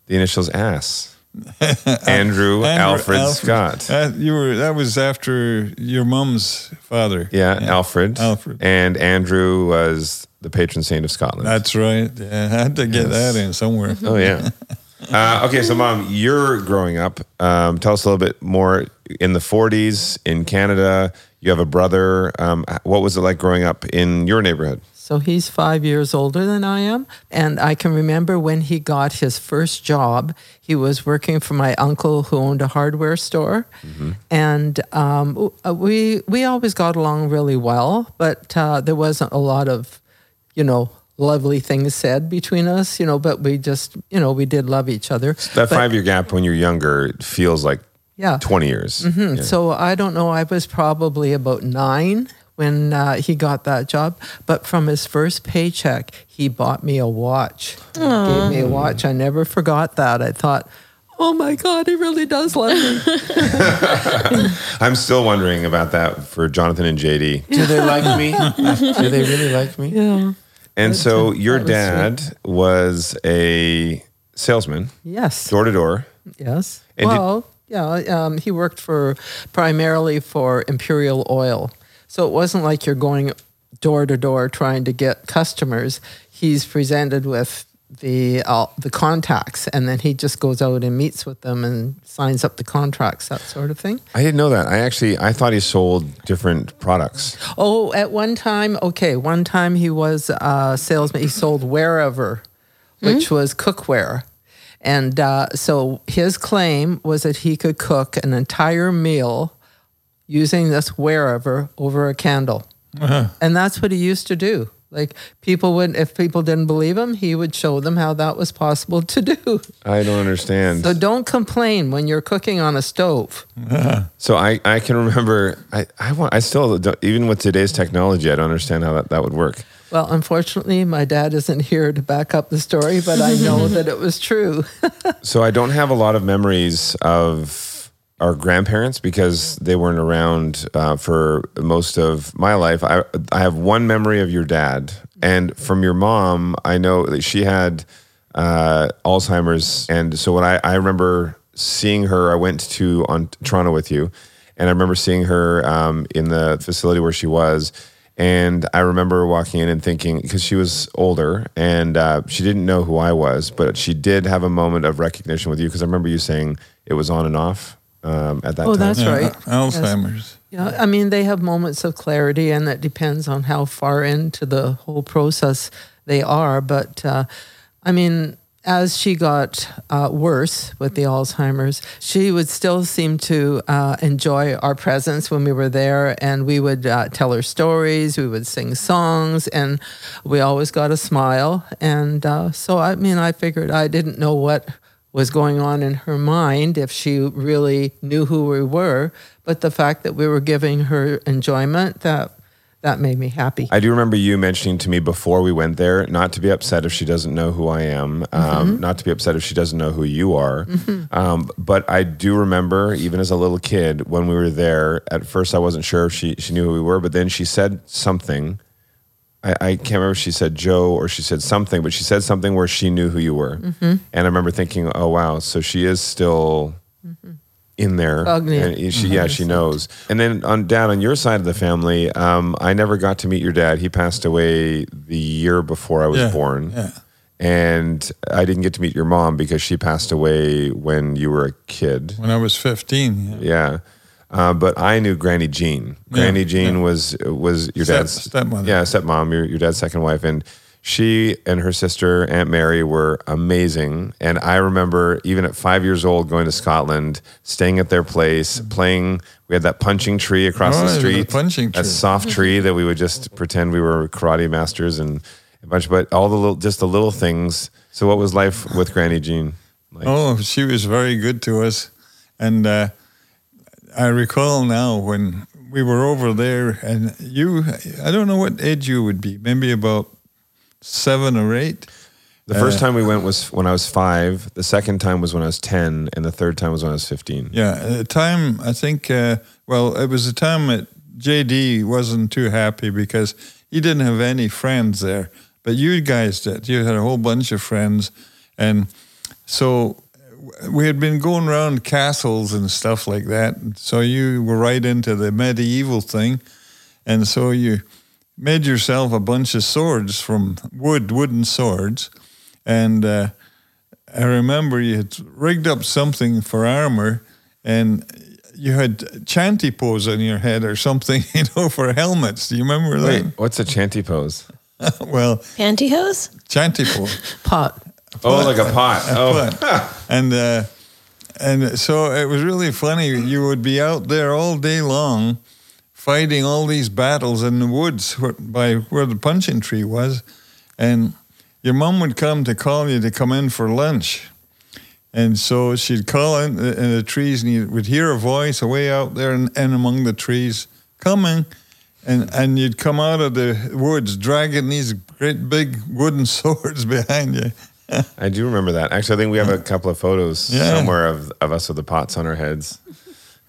the initials ass. Andrew, Andrew Alfred, Scott. That, you were. That was after your mom's father. yeah, Alfred. Alfred. And Andrew was the patron saint of Scotland. That's right. Yeah, I had to get that in somewhere. oh, yeah. Uh, okay, so mom, you're growing up. Um, tell us a little bit more. In the 40s in Canada, you have a brother. Um, what was it like growing up in your neighborhood? So he's five years older than I am. And I can remember when he got his first job, he was working for my uncle who owned a hardware store. And um, uh, we, we always got along really well, but uh, there wasn't a lot of, you know, lovely things said between us, you know, but we just, you know, we did love each other. That But- five year gap when you're younger feels like yeah. 20 years. Hmm, Yeah. So I don't know. I was probably about nine when uh, he got that job. But from his first paycheck, he bought me a watch. Gave me a watch. I never forgot that. I thought, oh my God, he really does love me. I'm still wondering about that for Jonathan and JD. Do they like me? Do they really like me? yeah. And so your was dad was a salesman, Yes. door to door. Yes. And did- well, yeah. Um, he worked for primarily for Imperial Oil, so it wasn't like you're going door to door trying to get customers. He's presented with the uh, the contacts, and then he just goes out and meets with them and signs up the contracts, that sort of thing. I didn't know that. I actually I thought he sold different products. Oh, at one time, okay, one time he was a salesman. He sold Wear-Ever, which was cookware. And uh, so his claim was that he could cook an entire meal using this Wear-Ever over a candle. And that's what he used to do. Like people would, if people didn't believe him, he would show them how that was possible to do. I don't understand. So don't complain when you're cooking on a stove. So I, I can remember I, I want I still don't, even with today's technology I don't understand how that, that would work. Well, unfortunately, my dad isn't here to back up the story, but I know that it was true. So I don't have a lot of memories of our grandparents because they weren't around uh, for most of my life. I I have one memory of your dad, and from your mom, I know that she had uh, Alzheimer's, and so when I I remember seeing her, I went to on Toronto with you, and I remember seeing her um, in the facility where she was. And I remember walking in and thinking, because she was older and uh, she didn't know who I was, but she did have a moment of recognition with you. Because I remember you saying it was on and off um, at that Oh, time. that's Yeah, right. Alzheimer's. Yeah, I mean, they have moments of clarity, and that depends on how far into the whole process they are. But uh, I mean, as she got uh, worse with the Alzheimer's, she would still seem to uh, enjoy our presence when we were there, and we would uh, tell her stories, we would sing songs, and we always got a smile. And uh, so, I mean, I figured I didn't know what was going on in her mind if she really knew who we were but the fact that we were giving her enjoyment that that made me happy I do remember you mentioning to me before we went there not to be upset if she doesn't know who I am, um, not to be upset if she doesn't know who you are. Um, but I do remember, even as a little kid, when we were there, at first I wasn't sure if she, she knew who we were, but then she said something. I, I can't remember if she said Joe or she said something, but she said something where she knew who you were. And I remember thinking, oh, wow, so she is still in there. Cognate. And she, yeah, she knows. And then on dad, on your side of the family, um, I never got to meet your dad. He passed away the year before I was Yeah, born. yeah. And I didn't get to meet your mom because she passed away when you were a kid. When I was 15. Yeah. Yeah. Uh, but I knew Granny Jean. Granny Yeah, Jean was was your Step- dad's stepmother. Yeah, stepmom, your, your dad's second wife, and she and her sister Aunt Mary were amazing. And I remember even at five years old going to Scotland, staying at their place, playing. We had that punching tree across Oh, the street, punching that soft tree that we would just pretend we were karate masters and a bunch. But all the little, just the little things. So, what was life with Granny Jean? Like, Oh, she was very good to us. And uh, I recall now when we were over there, and you, I don't know what age you would be, maybe about seven or eight. The first time we went was when I was five. The second time was when I was 10. And the third time was when I was 15. Yeah, at the time, I think, uh, well, it was a time that JD wasn't too happy because he didn't have any friends there, but you guys did. You had a whole bunch of friends. And so we had been going around castles and stuff like that. So you were right into the medieval thing. And so you made yourself a bunch of swords from wood, wooden swords. And uh, I remember you had rigged up something for armor and you had chanty pose on your head or something, you know, for helmets. Do you remember that? Wait, what's a chanty pose? well, Pantyhose? chanty pose. Pot. Oh, like a pot. Oh, But- and uh, and so it was really funny. You would be out there all day long, fighting all these battles in the woods by where the punching tree was, and your mom would come to call you to come in for lunch. And so she'd call in, in the trees, and you would hear a voice away out there and, and among the trees coming. And, and you'd come out of the woods dragging these great big wooden swords behind you. I do remember that. Actually, I think we have a couple of photos Yeah. somewhere of, of us with the pots on our heads.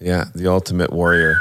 Yeah, the ultimate warrior.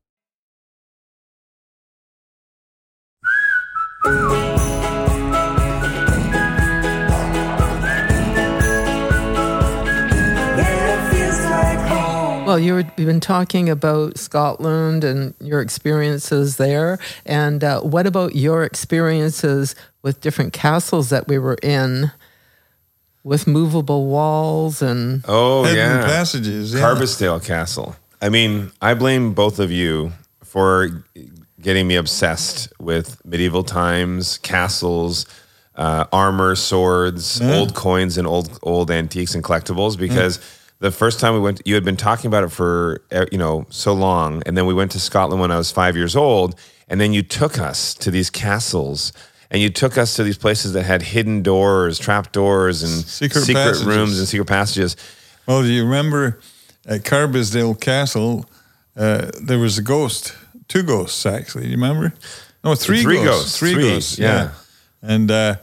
Well, you were, you've been talking about Scotland and your experiences there. And uh, what about your experiences with different castles that we were in with movable walls and Oh, Hidden yeah. passages. Yeah. Carbisdale Castle. I mean, I blame both of you for getting me obsessed with medieval times, castles, uh, armor, swords, old coins, and old old antiques and collectibles. Because the first time we went, you had been talking about it for uh, you know so long, and then we went to Scotland when I was five years old, and then you took us to these castles. And you took us to these places that had hidden doors, trap doors, and Secret secret rooms and secret passages. Well, do you remember at Carbisdale Castle, uh, there was a ghost, two ghosts actually. You remember? No, three, Three ghosts. ghosts, Three, three, ghosts. yeah. And uh,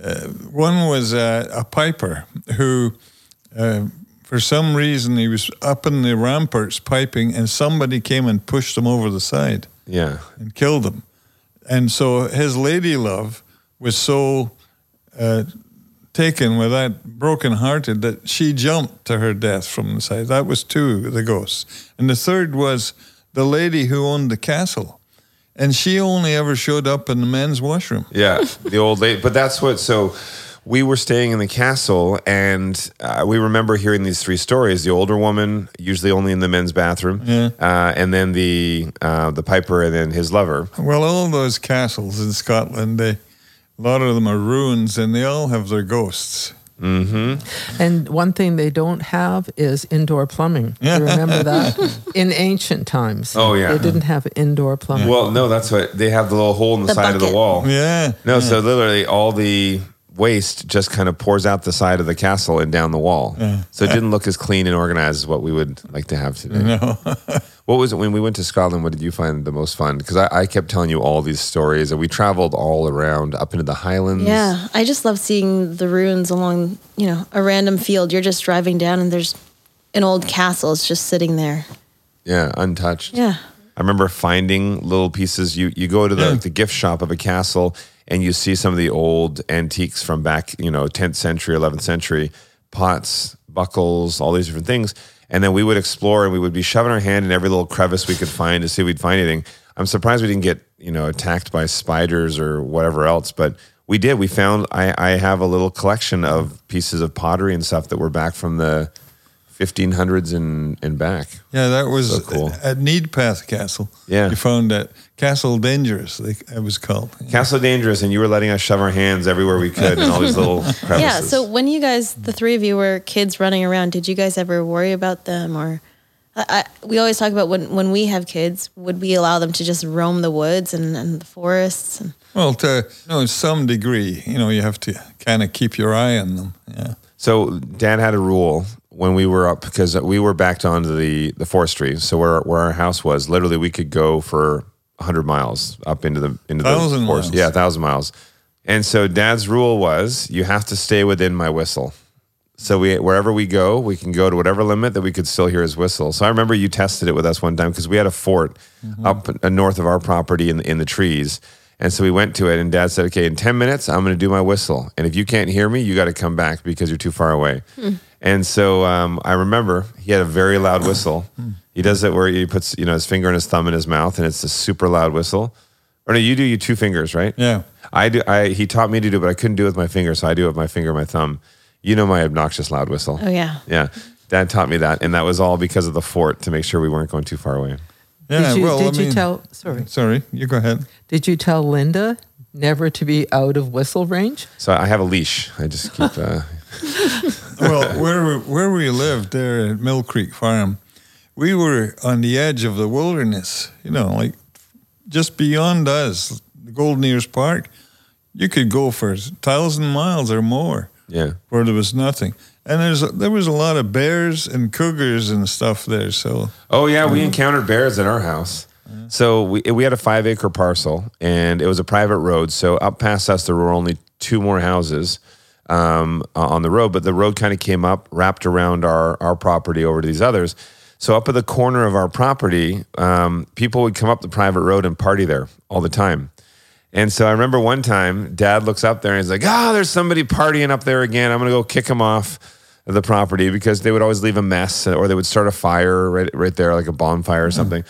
uh, one was uh, a piper who, uh, for some reason, he was up in the ramparts piping, and somebody came and pushed him over the side Yeah. and killed him. And so his lady love was so uh, taken with that broken hearted that she jumped to her death from the side. That was two of the ghosts. And the third was the lady who owned the castle. And she only ever showed up in the men's washroom. Yeah, the old lady. But that's what. So we were staying in the castle, and uh, we remember hearing these three stories: the older woman, usually only in the men's bathroom, Yeah. uh, and then the uh, the piper, and then his lover. Well, all those castles in Scotland, they, a lot of them are ruins and they all have their ghosts. And one thing they don't have is indoor plumbing. You remember that? In ancient times. Oh, yeah. They didn't have indoor plumbing. Well, no, that's what they have the little hole in the, The side of the wall. Yeah. No, so literally all the waste just kind of pours out the side of the castle and down the wall. So it didn't look as clean and organized as what we would like to have today. No. What was it when we went to Scotland? What did you find the most fun? Because I, I kept telling you all these stories, and we traveled all around up into the Highlands. Yeah, I just love seeing the ruins along, you know, a random field. You're just driving down and there's an old castle. It's just sitting there. yeah, untouched. Yeah. I remember finding little pieces. You you go to the, the gift shop of a castle, and you see some of the old antiques from back, you know, 10th century, 11th century, pots, buckles, all these different things. And then we would explore, and we would be shoving our hand in every little crevice we could find to see if we'd find anything. I'm surprised we didn't get you know attacked by spiders or whatever else, but we did. We found I, I have a little collection of pieces of pottery and stuff that were back from the 1500s and, and back. Yeah, that was So cool. at Neidpath Castle. Yeah. You found that Castle Dangerous, it was called. Castle Dangerous, and you were letting us shove our hands everywhere we could in all these little crevices. Yeah. So when you guys, the three of you, were kids running around, did you guys ever worry about them, or I, I, we always talk about when when we have kids, would we allow them to just roam the woods and, and the forests? And, Well, to you know, some degree, you know, you have to kind of keep your eye on them. Yeah. So dad had a rule when we were up because we were backed onto the the forestry. So where where our house was, literally we could go for hundred miles up into the into Thousand the forest. miles. Yeah, thousand miles. And so dad's rule was you have to stay within my whistle. So we wherever we go, we can go to whatever limit that we could still hear his whistle. So I remember you tested it with us one time because we had a fort up uh, north of our property in the, in the trees. And so we went to it, and Dad said, "Okay, in ten minutes, I'm going to do my whistle, and if you can't hear me, you got to come back because you're too far away." And so um, I remember he had a very loud whistle. he does it where he puts you know his finger and his thumb in his mouth, and it's a super loud whistle. Or no, you do you two fingers, right? Yeah. I do. I he taught me to do, it, but I couldn't do it with my finger, so I do it with my finger, and my thumb. You know my obnoxious loud whistle. oh yeah. Yeah, Dad taught me that, and that was all because of the fort to make sure we weren't going too far away. Yeah. did you, well, did I you mean, tell? Sorry. Sorry, you go ahead. Did you tell Linda never to be out of whistle range? So I have a leash. I just keep. Uh, well, where we, where we lived there at Mill Creek Farm, we were on the edge of the wilderness. You know, like just beyond us, the Golden Ears Park. You could go for a thousand miles or more yeah. where there was nothing. And there's there was a lot of bears and cougars and stuff there. So Oh yeah, we mm. encountered bears at our house. Mm. So we we had a five acre parcel, and it was a private road. So up past us, there were only two more houses um, on the road, but the road kind of came up, wrapped around our our property over to these others. So up at the corner of our property, um, people would come up the private road and party there all the time. And so I remember one time, Dad looks up there and he's like, "Ah, there's somebody partying up there again. I'm gonna go kick them off the property because they would always leave a mess or they would start a fire right right there, like a bonfire or something."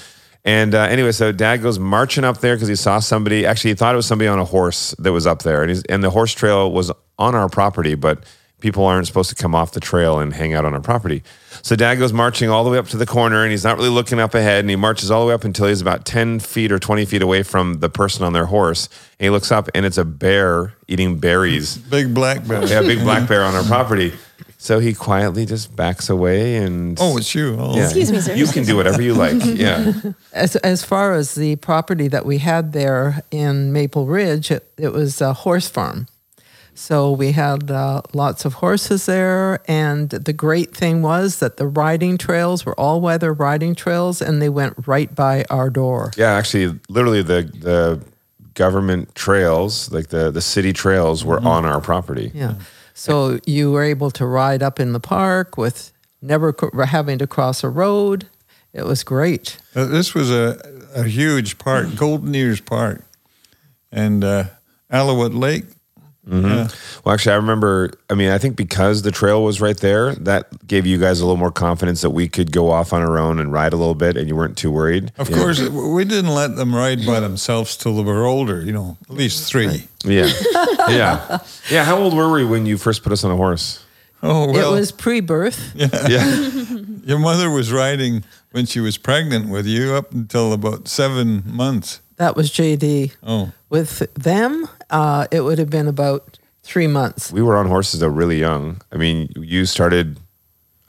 And uh, anyway, so Dad goes marching up there because he saw somebody. Actually, he thought it was somebody on a horse that was up there, and he's and the horse trail was on our property, but people aren't supposed to come off the trail and hang out on our property. So dad goes marching all the way up to the corner and he's not really looking up ahead and he marches all the way up until he's about 10 feet or 20 feet away from the person on their horse. And he looks up and it's a bear eating berries. big black bear. Yeah, big black bear on our property. So he quietly just backs away and. Oh, it's you. Oh. yeah. Excuse me, sir. You can do whatever you like. Yeah. As, as far as the property that we had there in Maple Ridge, it, it was a horse farm. So we had uh, lots of horses there. And the great thing was that the riding trails were all weather riding trails and they went right by our door. Yeah, actually, literally the the government trails, like the the city trails, were on our property. Yeah. So you were able to ride up in the park with never co- having to cross a road. It was great. Uh, this was a, a huge park, Golden Ears Park, and uh, Alouette Lake. Mm-hmm. Yeah. Well, actually, I remember. I mean, I think because the trail was right there, that gave you guys a little more confidence that we could go off on our own and ride a little bit, and you weren't too worried. Of Yeah. course, we didn't let them ride by themselves till they were older. You know, at least three. Yeah, yeah, yeah. How old were we when you first put us on a horse? Oh, oh well, it was pre-birth. Yeah, your mother was riding when she was pregnant with you up until about seven months. That was JD. Oh, With them, uh, it would have been about three months. we were on horses though, really young. I mean, you started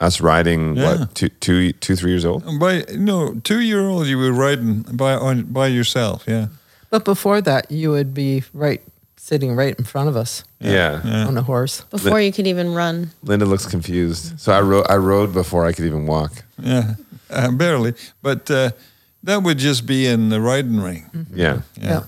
us riding Yeah. what two, two, two, three years old. by no two year old, you were riding by on by yourself. Yeah, But before that, you would be right sitting right in front of us Yeah. on a horse. Before you could even run. Linda looks confused. So I rode. I rode before I could even walk. yeah, uh, barely. But uh, that would just be in the riding ring. Yeah. Yeah.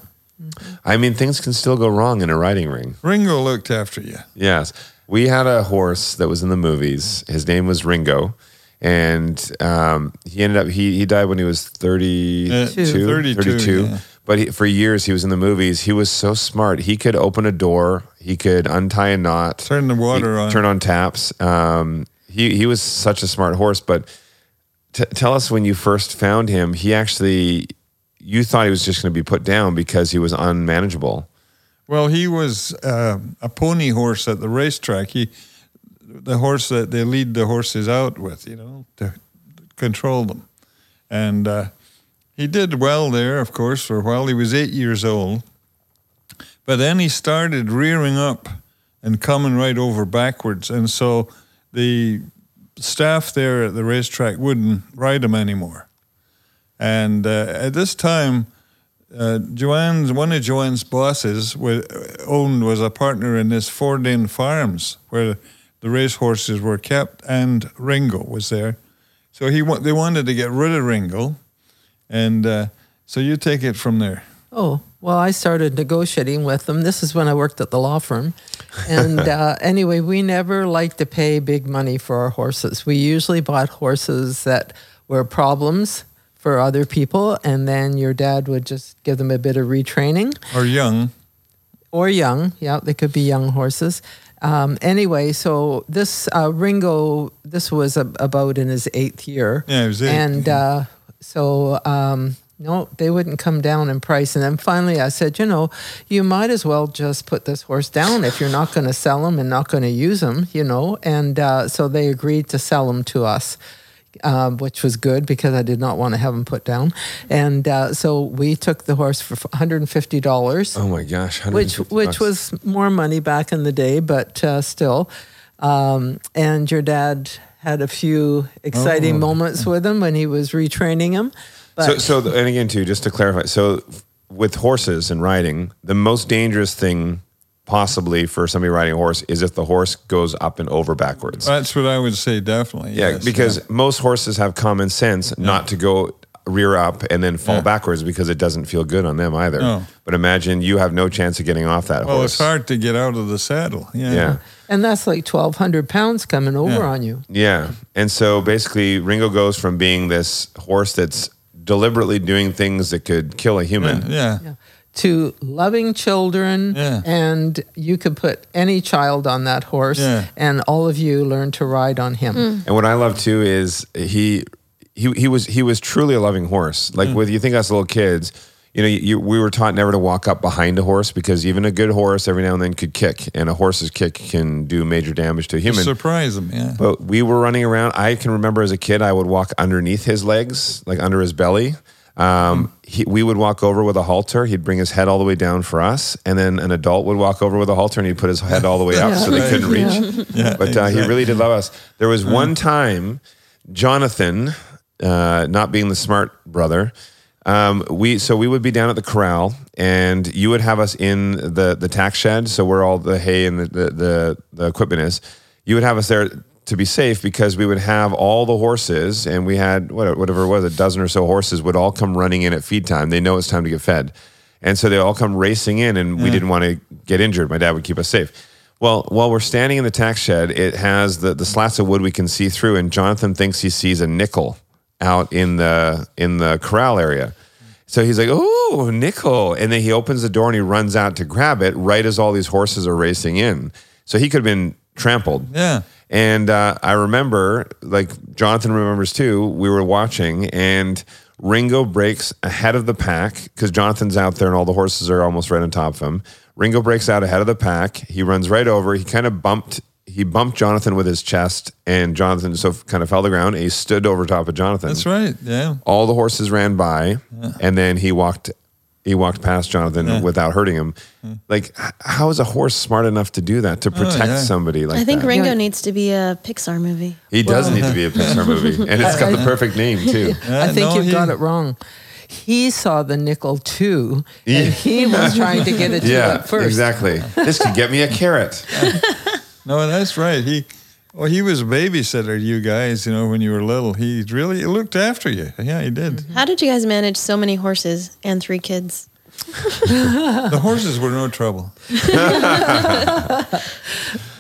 I mean, things can still go wrong in a riding ring. Ringo looked after you. Yes. We had a horse that was in the movies. His name was Ringo. And um, he ended up, he, he died when he was 32. Uh, 32, 32. yeah. But he, for years, he was in the movies. He was so smart. He could open a door, he could untie a knot, Turn the water on. turn on taps. Um, he, he was such a smart horse. But t- tell us when you first found him, he actually, you thought he was just going to be put down because he was unmanageable. Well, he was uh, a pony horse at the racetrack. He the horse that they lead the horses out with, you know, to control them. And uh, he did well there, of course, for a while. He was eight years old. But then he started rearing up and coming right over backwards. And so the staff there at the racetrack wouldn't ride him anymore. And uh, at this time, uh, Joanne's one of Joanne's bosses wa owned was a partner in this Fordin Farms where the racehorses were kept, and Ringo was there. So he they wanted to get rid of Ringo, and uh, so you take it from there. Oh, well, I started negotiating with them. This is when I worked at the law firm. And uh, anyway, we never liked to pay big money for our horses. We usually bought horses that were problems for other people, and then your dad would just give them a bit of retraining Or young, or young. Yeah, they could be young horses. Um, anyway, so this uh, Ringo, this was a, about in his eighth year. Yeah, he was eight, And uh, so, um, no, they wouldn't come down in price. And then finally I said, you know, you might as well just put this horse down if you're not going to sell him and not going to use him, you know. And uh, so they agreed to sell him to us um, which was good because I did not want to have him put down. And uh, so we took the horse for $150, Oh my gosh, which 150 which was more money back in the day, but uh, still. Um, and your dad had a few exciting Oh. moments with him when he was retraining him. But so, so and again, too, just to clarify, so with horses and riding, the most dangerous thing possibly for somebody riding a horse is if the horse goes up and over backwards. that's what I would say, definitely. yeah, yes, because most horses have common sense not to go rear up and then fall Yeah. backwards because it doesn't feel good on them either. No. But imagine you have no chance of getting off that Well, horse. it's hard to get out of the saddle. Yeah. Yeah. and that's like 1,200 pounds coming over Yeah. on you. Yeah. And so basically, Ringo goes from being this horse that's deliberately doing things that could kill a human. Yeah. to loving children Yeah. and you could put any child on that horse Yeah. and all of you learn to ride on him mm. And what I love too is he he he was he was truly a loving horse. Like mm. with you think us little kids, you know, you, we were taught never to walk up behind a horse because even a good horse every now and then could kick, and a horse's kick can do major damage to a human. Surprise them. Yeah. But we were running around. I can remember as a kid, I would walk underneath his legs, like under his belly. Um, he, we would walk over with a halter. He'd bring his head all the way down for us, and then an adult would walk over with a halter, and he'd put his head all the way up so they Right. couldn't reach. Yeah, but uh, he really did love us. There was one time, Jonathan, uh, not being the smart brother, um, we so we would be down at the corral, and you would have us in the the tack shed, so where all the hay and the the, the, the equipment is. You would have us there to be safe because we would have all the horses, and we had whatever it was, a dozen or so horses would all come running in at feed time. They know it's time to get fed, and so they all come racing in, and we didn't want to get injured. My dad would keep us safe. Well, while we're standing in the tack shed, it has the, the slats of wood we can see through, and Jonathan thinks he sees a nickel out in the in the corral area. So he's like, "Oh, nickel!" And then he opens the door and he runs out to grab it right as all these horses are racing in. So he could have been trampled. Yeah. And uh, I remember, like Jonathan remembers too, we were watching and Ringo breaks ahead of the pack because Jonathan's out there and all the horses are almost right on top of him. Ringo breaks out ahead of the pack. He runs right over. He kind of bumped. He bumped Jonathan with his chest, and Jonathan so kind of fell to the ground. And he stood over top of Jonathan. That's right. Yeah. All the horses ran by, and then he walked. He walked past Jonathan without hurting him. Like, how is a horse smart enough to do that to oh, protect yeah. somebody like I think that? Ringo Yeah. needs to be a Pixar movie. He does need to be a Pixar movie, and it's got the perfect name too. I think no, you've he- got it wrong. He saw the nickel too, and he was trying to get it to Yeah, it first. exactly. This could get me a carrot. No, that's right. He, well, he was a babysitter. to You guys, you know, when you were little, he really looked after you. Yeah, he did. How did you guys manage so many horses and three kids? The horses were no trouble.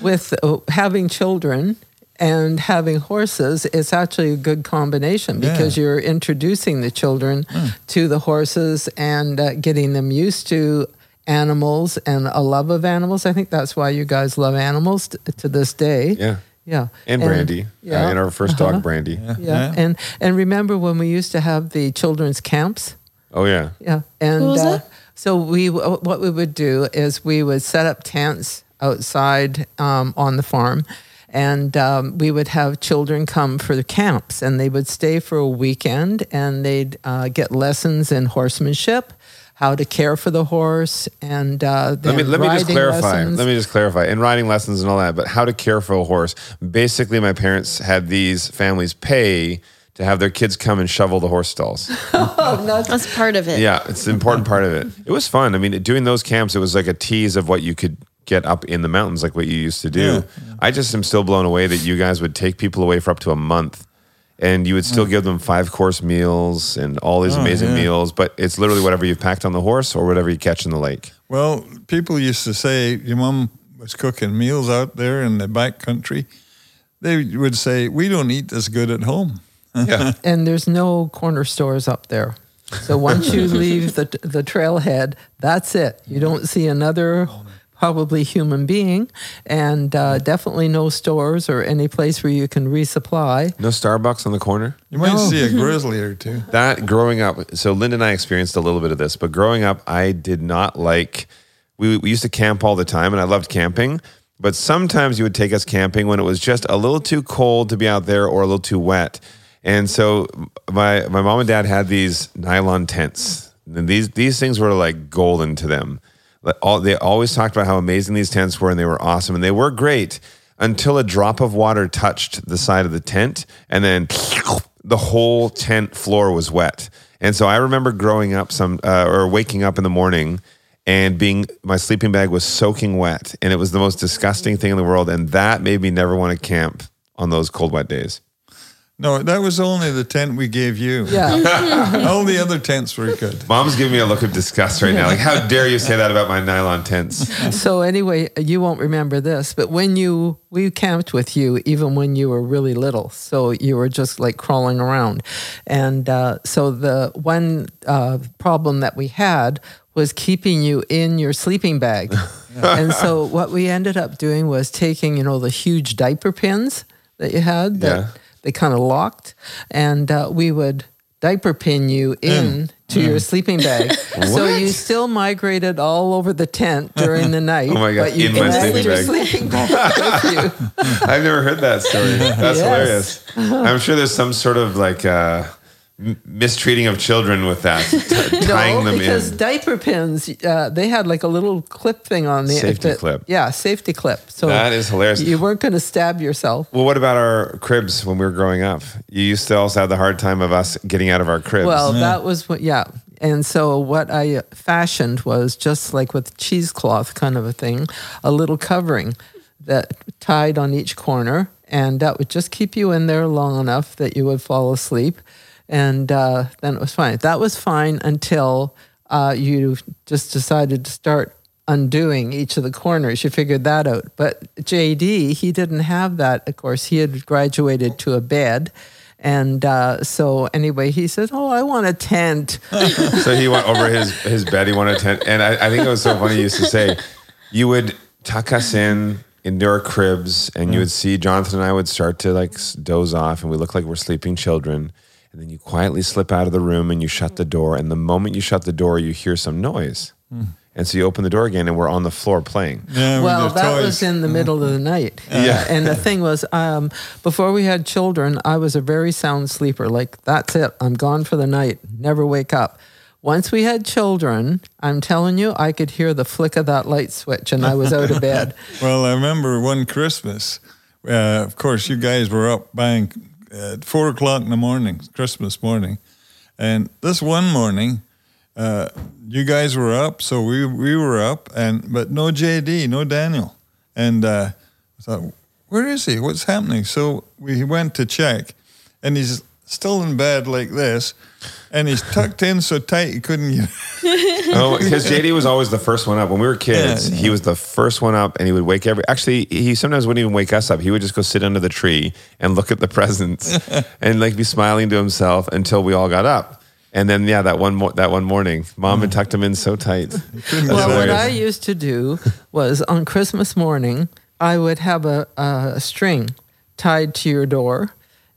With uh, having children and having horses, it's actually a good combination Yeah. because you're introducing the children to the horses and uh, getting them used to animals and a love of animals. I think that's why you guys love animals t- to this day. Yeah. Yeah. And Brandy, yeah. uh, and our 1st dog, Brandy. Yeah. Yeah. And and remember when we used to have the children's camps? Oh yeah, Yeah. And was uh, that? so we what we would do is we would set up tents outside um, on the farm And um, we would have children come for the camps, and they would stay for a weekend, and they'd uh, get lessons in horsemanship, how to care for the horse, and uh, Let me let me just clarify. lessons. Let me just clarify. In riding lessons and all that, but how to care for a horse. Basically, my parents had these families pay to have their kids come and shovel the horse stalls. That's part of it. yeah, it's an important part of it. It was fun. I mean, doing those camps, it was like a tease of what you could get up in the mountains, like what you used to do. I just am still blown away that you guys would take people away for up to a month. And you would still oh. give them five course meals and all these oh, amazing yeah. meals, but it's literally whatever you've packed on the horse or whatever you catch in the lake. Well, people used to say your mom was cooking meals out there in the back country. They would say, "We don't eat as good at home." Yeah. and there's no corner stores up there. So once you leave the the trailhead, that's it. You don't see another oh, probably human being, and uh, definitely no stores or any place where you can resupply. No Starbucks on the corner? You might see a grizzly or two. that growing up so linda and i experienced a little bit of this but growing up i did not like we, we used to camp all the time and i loved camping but sometimes you would take us camping when it was just a little too cold to be out there or a little too wet and so my my mom and dad had these nylon tents and these these things were like golden to them Like, all, they always talked about how amazing these tents were and they were awesome and they were great until a drop of water touched the side of the tent and then the whole tent floor was wet. And so I remember growing up some uh, or waking up in the morning and being my sleeping bag was soaking wet and it was the most disgusting thing in the world and that made me never want to camp on those cold wet days. No, that was only the tent we gave you. Yeah. All the other tents were good. Mom's giving me a look of disgust right now. Like how dare you say that about my nylon tents? so anyway, you won't remember this, but when you we camped with you, even when you were really little, so you were just like crawling around, and uh, so the one uh, problem that we had was keeping you in your sleeping bag, and so what we ended up doing was taking you know the huge diaper pins that you had that Yeah. They kind of locked, and uh, we would diaper pin you in to your sleeping bag. so you still migrated all over the tent during the night. Oh my God, But you in my sleeping bag. sleeping bag you. I've never heard that story. That's Yes. hilarious. I'm sure there's some sort of like uh, m- mistreating of children with that, t- tying no, them because in. diaper pins, uh, they had like a little clip thing on the Safety that- clip. Yeah, safety clip. So That is hilarious. You weren't going to stab yourself. Well, what about our cribs when we were growing up? You used to also have the hard time of us getting out of our cribs. Well, that was what, yeah. And so what I fashioned was just like with cheesecloth kind of a thing, a little covering that tied on each corner, and that would just keep you in there long enough that you would fall asleep, and uh, then it was fine. That was fine until uh, you just decided to start undoing each of the corners. You figured that out. But JD, he didn't have that. Of course, he had graduated to a bed. And uh, so, anyway, he said, Oh, I want a tent. so he went over his, his bed. He wanted a tent. And I, I think it was so funny. He used to say, you would tuck us in into our cribs and you would see Jonathan and I would start to like doze off and we look like we're sleeping children. And then you quietly slip out of the room and you shut the door. And the moment you shut the door, you hear some noise. And so you open the door again and we're on the floor playing. Yeah, well, that toys. was in the middle of the night. Yeah. and the thing was, um, before we had children, I was a very sound sleeper. Like, that's it. I'm gone for the night. Never wake up. Once we had children, I'm telling you, I could hear the flick of that light switch and I was out of bed. Well, I remember one Christmas. Uh, of course, you guys were up bang at four o'clock in the morning, Christmas morning, and this one morning, uh, you guys were up, so we we were up, and but no JD, no Daniel, and uh, I thought, where is he? What's happening? So we went to check, and he's still in bed like this, and he's tucked in so tight he couldn't get. Oh, because JD was always the first one up. When we were kids, Yeah. he was the first one up, and he would wake every. Actually, he sometimes wouldn't even wake us up. He would just go sit under the tree and look at the presents, and like be smiling to himself until we all got up. And then, yeah, that one mo- that one morning, mom had mm. tucked him in so tight. That's Well, what. I used to do was on Christmas morning, I would have a, a string tied to your door,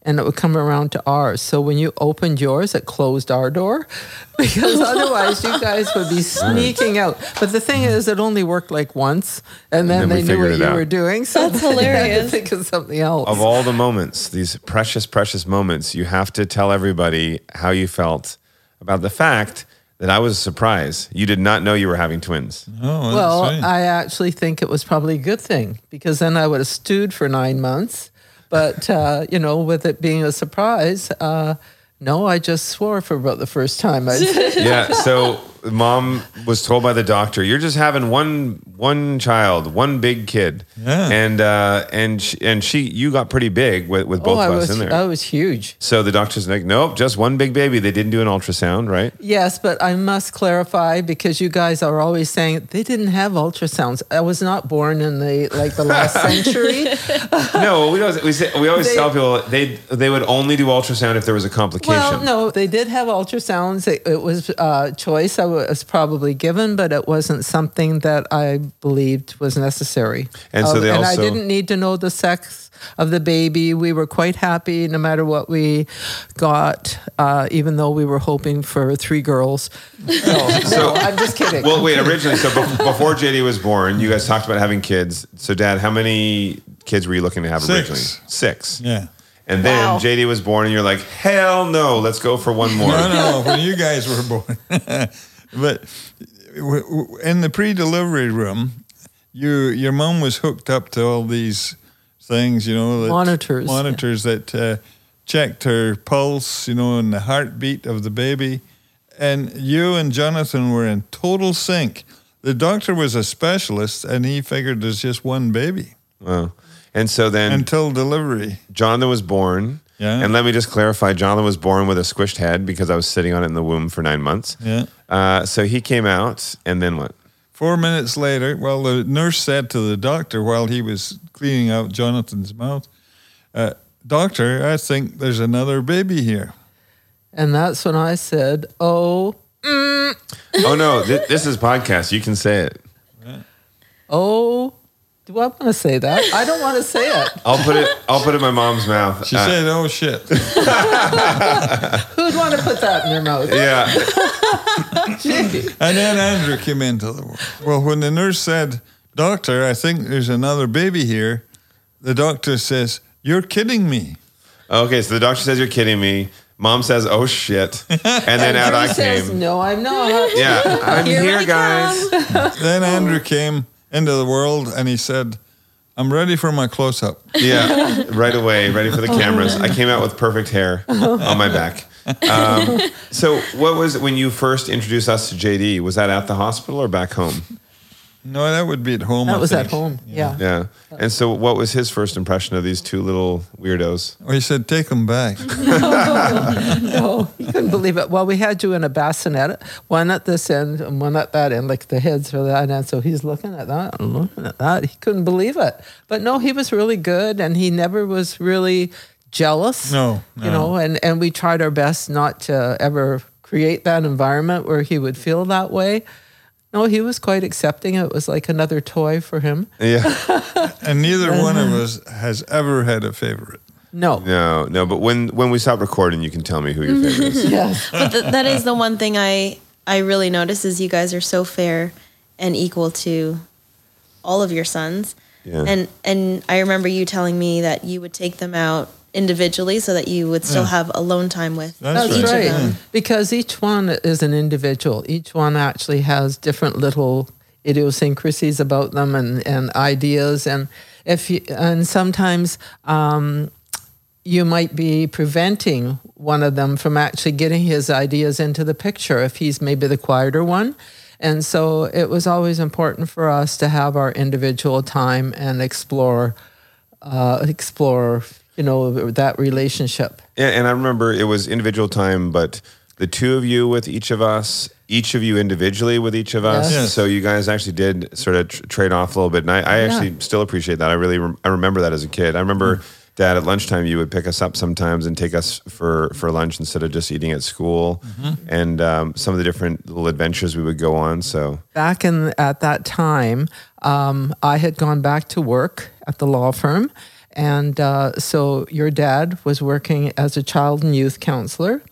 and it would come around to ours. So when you opened yours, it closed our door because otherwise you guys would be sneaking out. But the thing is, it only worked like once, and then, then they knew what it you out. were doing. So That's they had hilarious. think of something else. Of all the moments, these precious, precious moments, you have to tell everybody how you felt about the fact that I was surprised. You did not know you were having twins. Oh, Well, that's right. I actually think it was probably a good thing because then I would have stewed for nine months. But, uh, you know, with it being a surprise, uh, no, I just swore for about the first time. Yeah. So mom was told by the doctor, "You're just having one one child, one big kid." Yeah. And uh, and she, and she, you got pretty big with, with both oh, I of us was, in there. I was huge. so the doctor's like, "Nope, just one big baby." They didn't do an ultrasound, right? Yes, but I must clarify because you guys are always saying they didn't have ultrasounds. I was not born in the like the last century. no, we don't. We say, we always They- tell people they they would only do ultrasound if there was a complication. Well, no, they did have ultrasounds. It, it was a choice I was probably given, but it wasn't something that I believed was necessary. And so Uh, they and I didn't need to know the sex of the baby. We were quite happy no matter what we got, uh, even though we were hoping for three girls. No, no, I'm just kidding. Well, wait. Originally, so before JD was born, you guys talked about having kids. So, Dad, how many kids were you looking to have Six. originally? Six. yeah. And then Wow. JD was born, and you're like, hell no, let's go for one more. No, no, when you guys were born. but w- w- in the pre-delivery room, you your mom was hooked up to all these things, you know, that, Monitors, yeah. monitors that uh, checked her pulse, you know, and the heartbeat of the baby. And you and Jonathan were in total sync. The doctor was a specialist, and he figured there's just one baby Wow. And so then until delivery. Jonathan was born. Yeah. And let me just clarify Jonathan was born with a squished head because I was sitting on it in the womb for nine months. Yeah. Uh, so he came out, and then what? Four minutes later, well, the nurse said to the doctor while he was cleaning out Jonathan's mouth, uh, Doctor, I think there's another baby here. and that's when I said, "Oh, Oh, no, th- this is podcast. You can say it. oh." Do I want to say that? I don't want to say it. I'll put it. I'll put it in my mom's mouth. She Uh, said, Oh shit. Who'd want to put that in their mouth? "Yeah." Gee. and then Andrew came into the world. Well, when the nurse said, Doctor, I think there's another baby here, the doctor says, You're kidding me. Okay, so the doctor says you're kidding me. Mom says, "Oh shit," and then out Andrew I says, came. No, I'm not. Yeah, I'm Here here, guys. Then Andrew came into the world and he said, I'm ready for my close up. Yeah, right away, ready for the cameras. I came out with perfect hair on my back. Um, so, what was when you first introduced us to JD? Was that at the hospital or back home? No, that would be at home. I That was at home. Yeah. Yeah. And so, what was his first impression of these two little weirdos? Well, he said, Take them back. No, he couldn't believe it. Well, we had you in a bassinet, one at this end and one at that end, like the heads for that end. So he's looking at that and looking at that. He couldn't believe it. But no, he was really good and he never was really jealous. No, You know, and, and we tried our best not to ever create that environment where he would feel that way. No, he was quite accepting. It was like another toy for him. Yeah. And neither one of us has ever had a favorite. No. No, no. But when when we stop recording, you can tell me who your favorite is. Yes. but th- that is the one thing I I really notice is you guys are so fair and equal to all of your sons. Yeah. And and I remember you telling me that you would take them out individually so that you would still Yeah. have alone time with That's That's each right. of them. right. Because each one is an individual. Each one actually has different little idiosyncrasies about them and, and ideas. And if you, and sometimes um, you might be preventing one of them from actually getting his ideas into the picture if he's maybe the quieter one. And so it was always important for us to have our individual time and explore, uh, explore, you know, that relationship. Yeah, and I remember it was individual time, but the two of you with each of us, each of you individually with each of us. Yes. Yes. So you guys actually did sort of tr- trade off a little bit, and I, I actually still appreciate that. I really rem- I remember that as a kid. I remember. Dad, at lunchtime, you would pick us up sometimes and take us for, for lunch instead of just eating at school, and um, some of the different little adventures we would go on. So, back in at that time, um, I had gone back to work at the law firm, And uh, so your dad was working as a child and youth counselor.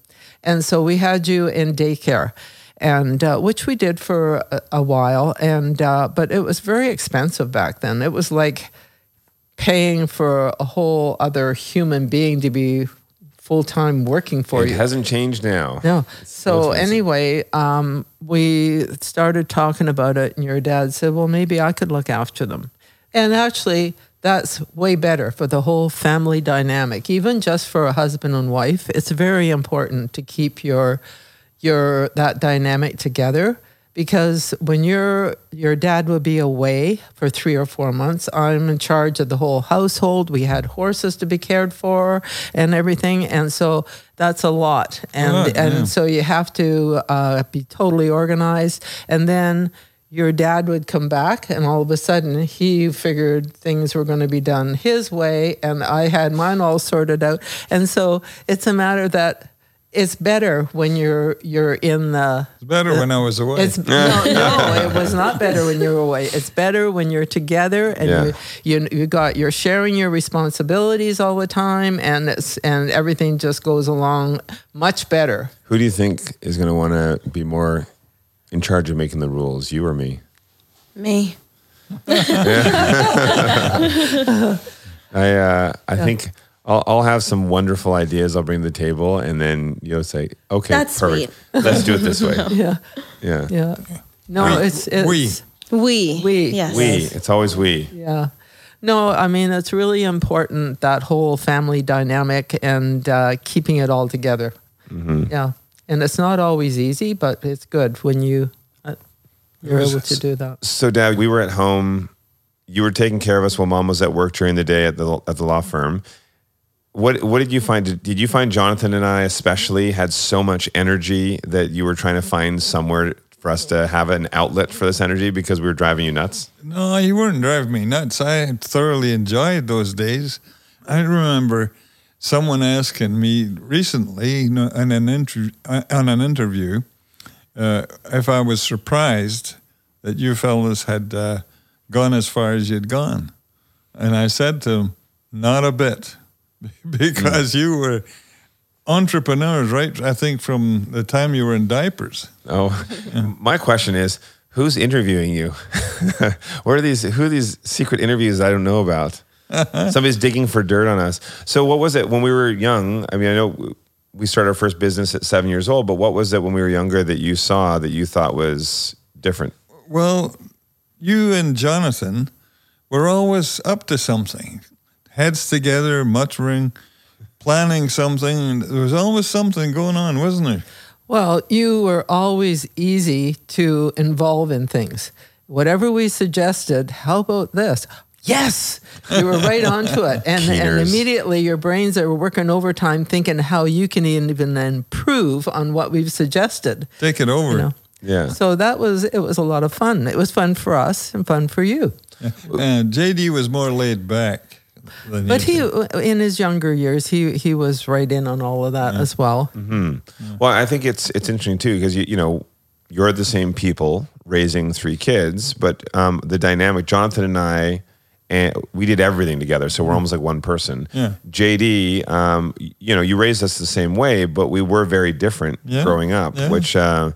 And so we had you in daycare. And uh, which we did for a, a while, and uh, but it was very expensive back then. It was like paying for a whole other human being to be full time working for it you. It hasn't changed now. No. So anyway, um, we started talking about it, and your dad said, "Well, maybe I could look after them." And actually, that's way better for the whole family dynamic. Even just for a husband and wife, it's very important to keep your your that dynamic together because when your your dad would be away for three or four months, I'm in charge of the whole household. We had horses to be cared for and everything, and so that's a lot. And and yeah. so you have to uh, be totally organized, and then. Your dad would come back, and all of a sudden, he figured things were going to be done his way, and I had mine all sorted out. And so it's a matter that it's better when you're you're in the It's better when I was away. it's no, no, it was not better when you were away. It's better when you're together and Yeah. you, you you got you're sharing your responsibilities all the time, and it's and everything just goes along much better. Who do you think is going to want to be more in charge of making the rules, you or me? Me. I uh, I think I'll, I'll have some wonderful ideas. I'll bring to the table, and then you'll say, "Okay, That's perfect. Let's do it this way." Yeah, Yeah, yeah. No, it's it's we. We. We. Yes. we. It's always we. Yeah. No, I mean, it's really important that whole family dynamic and uh, keeping it all together. Yeah. And it's not always easy, but it's good when you, uh, you're able to do that. So, Dad, we were at home. You were taking care of us while Mom was at work during the day at the at the law firm. What What did you find? Did, did you find Jonathan and I especially had so much energy that you were trying to find somewhere for us to have an outlet for this energy because we were driving you nuts? No, you weren't driving me nuts. I thoroughly enjoyed those days. I remember someone asking me recently in an inter- uh, on an interview uh, if I was surprised that you fellas had uh, gone as far as you'd gone. And I said to him, not a bit, because you were entrepreneurs, right? I think from the time you were in diapers. Oh, my question is, who's interviewing you? Where are these? Who are these secret interviews I don't know about? Somebody's digging for dirt on us. So, what was it when we were young? I mean, I know we started our first business at seven years old, but what was it when we were younger that you saw that you thought was different? Well, you and Jonathan were always up to something, heads together, muttering, planning something. There was always something going on, wasn't there? Well, you were always easy to involve in things. Whatever we suggested, how about this? Yes, you were right onto it, and and immediately your brains are working overtime, thinking how you can even improve on what we've suggested. Take it over. You know, Yeah. so that was it was a lot of fun. It was fun for us and fun for you. And JD was more laid back. Than But you. he, in his younger years, he he was right in on all of that as well. Well, I think it's it's interesting too because you you know you're the same people raising three kids, but um, the dynamic. Jonathan and I, and we did everything together, so we're almost like one person. Yeah. JD, um, you know, you raised us the same way, but we were very different Yeah. growing up. Yeah. Which, uh,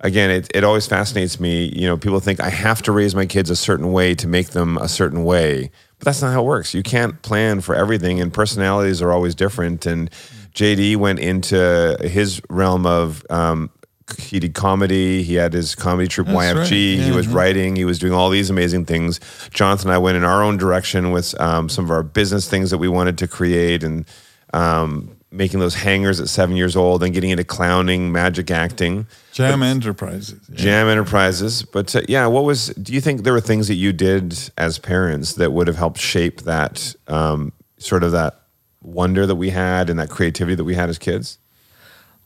again, it it always fascinates me. You know, people think I have to raise my kids a certain way to make them a certain way, but that's not how it works. You can't plan for everything, and personalities are always different. And JD went into his realm of um, he did comedy. He had his comedy troupe That's YFG. right. He Yeah, was yeah. writing. He was doing all these amazing things. Jonathan and I went in our own direction with um, some of our business things that we wanted to create and um, making those hangers at seven years old and getting into clowning, magic acting. Jam Enterprises. yeah. Jam Enterprises. But uh, yeah, what was? Do you think there were things that you did as parents that would have helped shape that um, sort of that wonder that we had and that creativity that we had as kids?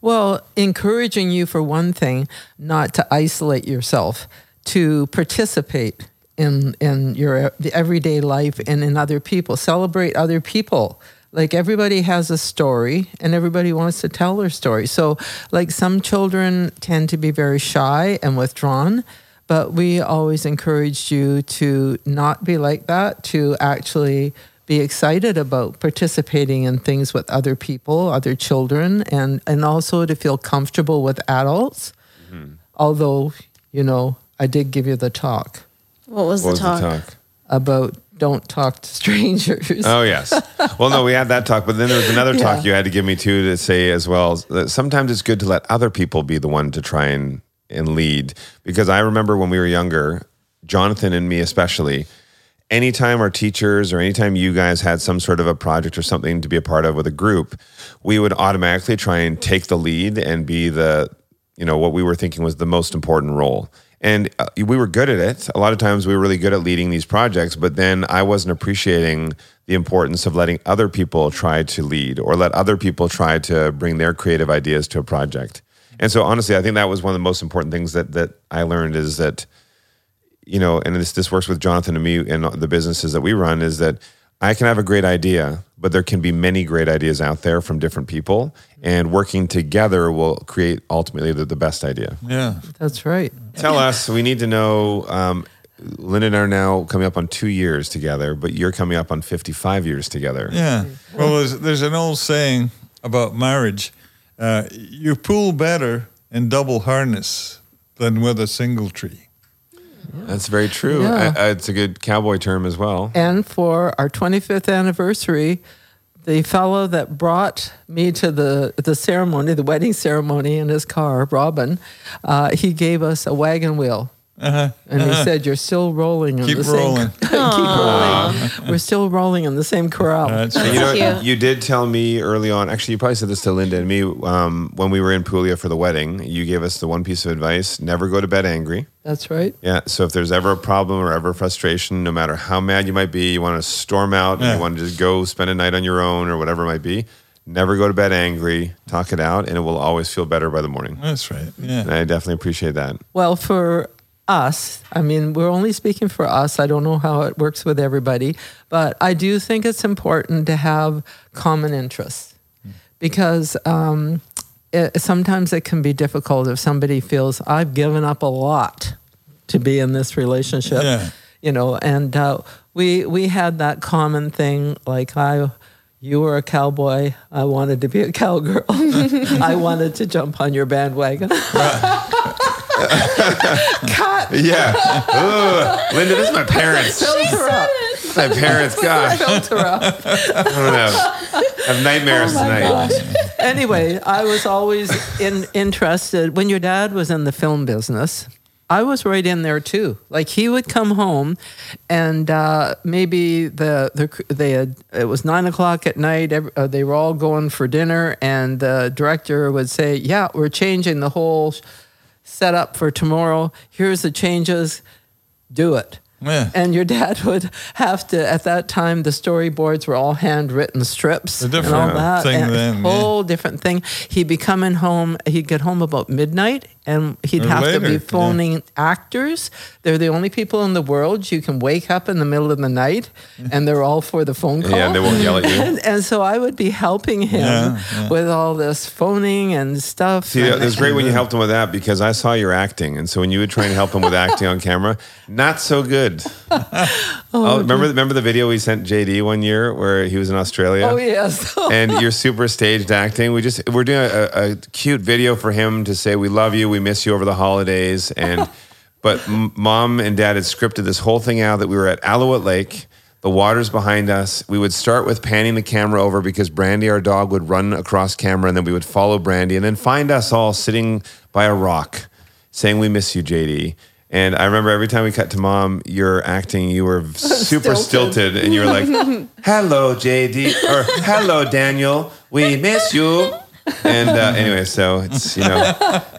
Well, encouraging you for one thing, not to isolate yourself, to participate in in your the everyday life and in other people, celebrate other people. Like everybody has a story and everybody wants to tell their story. So like some children tend to be very shy and withdrawn, but we always encouraged you to not be like that, to actually be excited about participating in things with other people, other children, and, and also to feel comfortable with adults. Mm-hmm. Although, you know, I did give you the talk What was What the was talk? the talk? about don't talk to strangers. Oh yes. Well, no, we had that talk, but then there was another talk Yeah. you had to give me too to say as well. That sometimes it's good to let other people be the one to try and and lead because I remember when we were younger, Jonathan and me especially. Anytime our teachers or anytime you guys had some sort of a project or something to be a part of with a group, we would automatically try and take the lead and be the, you know, what we were thinking was the most important role. And uh, we were good at it. A lot of times we were really good at leading these projects, but then I wasn't appreciating the importance of letting other people try to lead or let other people try to bring their creative ideas to a project. And so honestly, I think that was one of the most important things that that I learned is that you know, and this this works with Jonathan and me and the businesses that we run is that I can have a great idea, but there can be many great ideas out there from different people, and working together will create ultimately the, the best idea. Yeah. That's right. Tell us, we need to know. Um, Linda and I are now coming up on two years together, but you're coming up on 55 years together. Yeah. Well, there's, there's an old saying about marriage uh, you pull better in double harness than with a single tree. That's very true. Yeah. I, I, it's a good cowboy term as well. And for our 25th anniversary, the fellow that brought me to the, the ceremony, the wedding ceremony in his car, Robin, uh, he gave us a wagon wheel. And he said, You're still rolling in Keep the rolling. same keep rolling. We're still rolling in the same corral. That's you know, you did tell me early on. Actually, you probably said this to Linda and me um, when we were in Puglia for the wedding. You gave us the one piece of advice: never go to bed angry. That's right. Yeah. So if there's ever a problem or ever frustration, no matter how mad you might be, you want to storm out Yeah. you want to just go spend a night on your own or whatever it might be. Never go to bed angry. Talk it out, and it will always feel better by the morning. That's right. Yeah. And I definitely appreciate that. Well, for us, I mean, we're only speaking for us. I don't know how it works with everybody, but I do think it's important to have common interests because um, it, sometimes it can be difficult if somebody feels I've given up a lot to be in this relationship. Yeah. You know, and uh, we we had that common thing like I. You were a cowboy. I wanted to be a cowgirl. I wanted to jump on your bandwagon. Cut. Yeah. Ugh. Linda, this is my parents. Filter up. my parents. Gosh, Filter up. I don't know. I have nightmares tonight. Anyway, I was always in, interested. When your dad was in the film business, I was right in there too. Like he would come home, and uh, maybe the, the they had it was nine o'clock at night. ev- uh, they were all going for dinner, and the director would say, "Yeah, we're changing the whole setup for tomorrow. Here's the changes. Do it." Yeah. And your dad would have to, at that time, the storyboards were all handwritten strips A and all that. thing and then, a yeah. whole different thing. He'd be coming home, he'd get home about midnight and he'd Or have to later, be yeah. phoning actors. They're the only people in the world you can wake up in the middle of the night and they're all for the phone call. Yeah, and they won't yell at you. And, and so I would be helping him Yeah, yeah. with all this phoning and stuff. See, and, it was great when you helped him with that because I saw your acting, and so when you would try and help him with acting on camera, not so good. Oh, oh remember remember the video we sent JD one year where he was in Australia? Oh, yes. and you're super staged acting. We just we're doing a, a cute video for him to say we love you, we miss you over the holidays, and but m- mom and dad had scripted this whole thing out that we were at Alouette Lake. The water's behind us. We would start with panning the camera over because Brandy, our dog, would run across camera, and then we would follow Brandy, and then find us all sitting by a rock, saying "We miss you, JD." And I remember every time we cut to mom, you're acting, you were super Stilted. stilted, and you were like, "Hello, JD," or "Hello, Daniel, we miss you." And uh, anyway, so it's you know,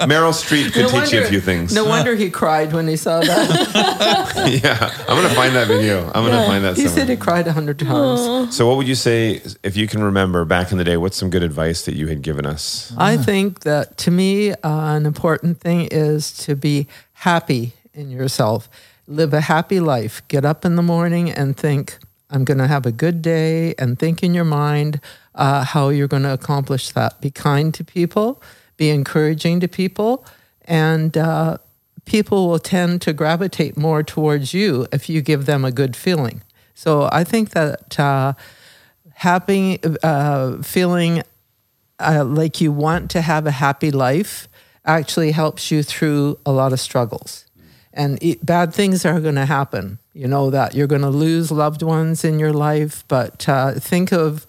Meryl Streep could teach you a few things. No wonder he cried when he saw that. yeah, I'm gonna find that video. I'm gonna find that. he somewhere. said he cried a hundred times. So, what would you say if you can remember back in the day? What's some good advice that you had given us? I think that to me, uh, an important thing is to be happy in yourself. Live a happy life. Get up in the morning and think, I'm going to have a good day, and think in your mind uh, how you're going to accomplish that. Be kind to people, be encouraging to people, and uh, people will tend to gravitate more towards you if you give them a good feeling. So I think that uh, happy, uh, feeling uh, like you want to have a happy life actually helps you through a lot of struggles. And it, bad things are going to happen. You know that you're going to lose loved ones in your life, but uh, think of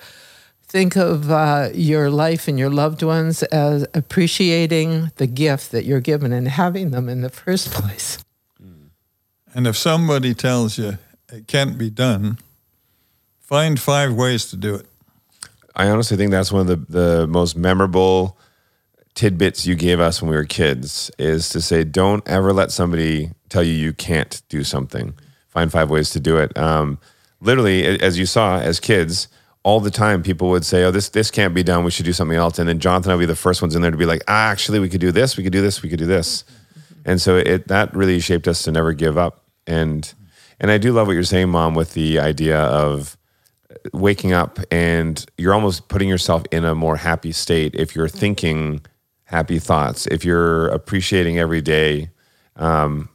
think of uh, your life and your loved ones as appreciating the gift that you're given and having them in the first place. And if somebody tells you it can't be done, find five ways to do it. I honestly think that's one of the, the most memorable tidbits you gave us when we were kids is to say, don't ever let somebody tell you you can't do something. Find five ways to do it. Um, literally, as you saw as kids, all the time people would say, oh, this, this can't be done. We should do something else. And then Jonathan will be the first ones in there to be like, ah, actually, we could do this. We could do this. We could do this. And so it, that really shaped us to never give up. And, and I do love what you're saying, mom, with the idea of, waking up and you're almost putting yourself in a more happy state if you're thinking happy thoughts. If you're appreciating every day um,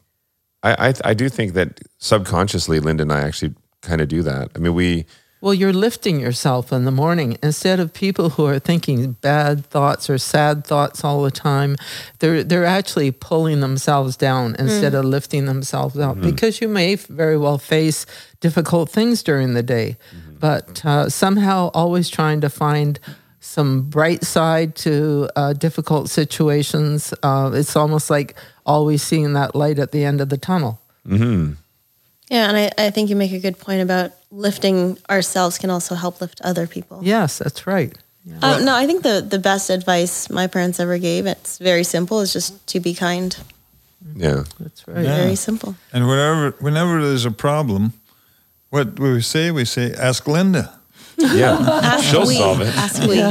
I, I i do think that subconsciously linda and i actually kind of do that. I mean we Well, you're lifting yourself in the morning. Instead of people who are thinking bad thoughts or sad thoughts all the time. They're they're actually pulling themselves down instead of lifting themselves up because you may very well face difficult things during the day, but uh, somehow always trying to find some bright side to uh, difficult situations. Uh, it's almost like always seeing that light at the end of the tunnel. Yeah, and I, I think you make a good point about lifting ourselves can also help lift other people. Yes, that's right. Uh, no, I think the, the best advice my parents ever gave, it's very simple, is just to be kind. yeah That's right. Yeah. Very simple. And whenever whenever there's a problem, what we say? We say, ask Linda. Yeah. She'll we, solve it. Ask we.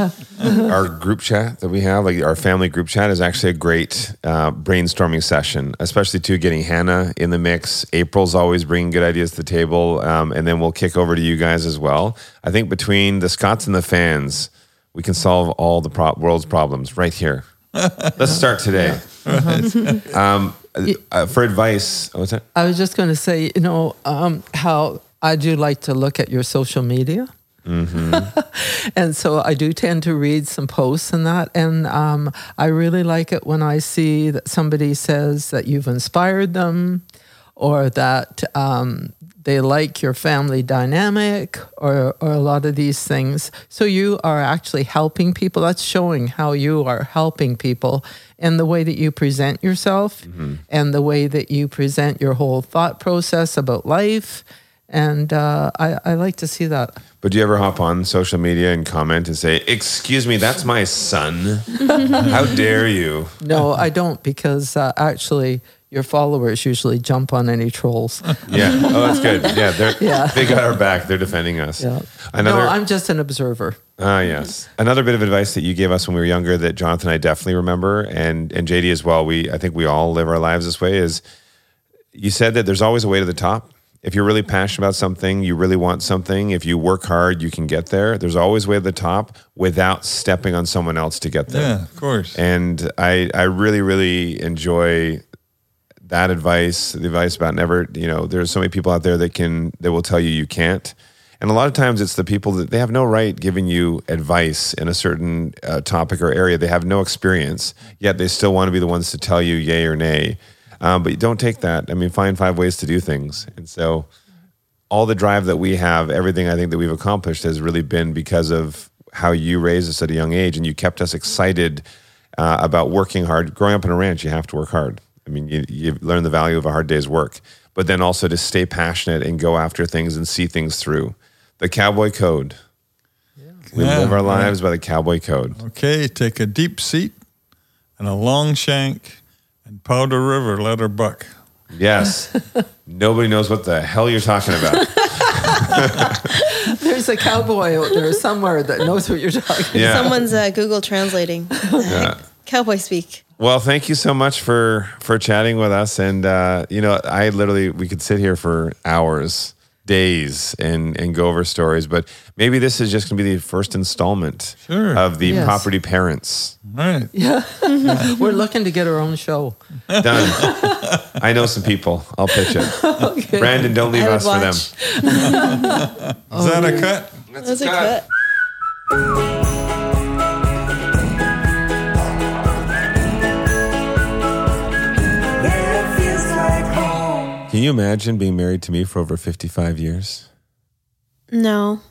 our group chat that we have like our family group chat is actually a great uh, brainstorming session especially too getting hannah in the mix. April's always bringing good ideas to the table um, and then we'll kick over to you guys as well. I think between the Scotts and the Phans we can solve all the pro- world's problems right here. Let's start today. Um, uh, for advice oh, what's that? I was just going to say, you know, um, how I do like to look at your social media. and so I do tend to read some posts and that. And um, I really like it when I see that somebody says that you've inspired them or that um, they like your family dynamic or, or a lot of these things. So you are actually helping people. That's showing how you are helping people and the way that you present yourself and the way that you present your whole thought process about life. And uh, I, I like to see that. But do you ever hop on social media and comment and say, "Excuse me, that's my son. How dare you?" No, I don't because uh, actually your followers usually jump on any trolls. Yeah. Oh, that's good. Yeah, they're Yeah. they got our back. They're defending us. Yeah. Another no, I'm just an observer. ah yes. Another bit of advice that you gave us when we were younger that Jonathan and I definitely remember, and and JD as well. We I think we all live our lives this way. Is you said that there's always a way to the top. If you're really passionate about something, you really want something. If you work hard, you can get there. There's always a way to the top without stepping on someone else to get there. Yeah, of course. And I, I really, really enjoy that advice, the advice about never, you know, there's so many people out there that can, that will tell you you can't. And a lot of times it's the people that they have no right giving you advice in a certain uh, topic or area. They have no experience, yet they still want to be the ones to tell you yay or nay. Um, but you don't take that. I mean, find five ways to do things. And so all the drive that we have, everything I think that we've accomplished has really been because of how you raised us at a young age and you kept us excited uh, about working hard. Growing up in a ranch, you have to work hard. I mean, you, you learn the value of a hard day's work, but then also to stay passionate and go after things and see things through. The cowboy code. We Yeah, live our lives by the cowboy code. Okay, take a deep seat and a long shank and Powder River, let her buck. Yes. Nobody knows what the hell you're talking about. There's a cowboy out there somewhere that knows what you're talking about. Yeah. Someone's uh, Google translating. Cowboy speak. Well, thank you so much for for chatting with us. And uh, you know, I literally we could sit here for hours days and and go over stories. But maybe this is just going to be the first installment Sure. of the Yes. property parents. Right. We're looking to get our own show. Done. I know some people. I'll pitch it. Brandon, don't leave I would us for them. watch. Is that a oh, cut? That's a cut. Yeah, Can you imagine being married to me for over 55 years? No.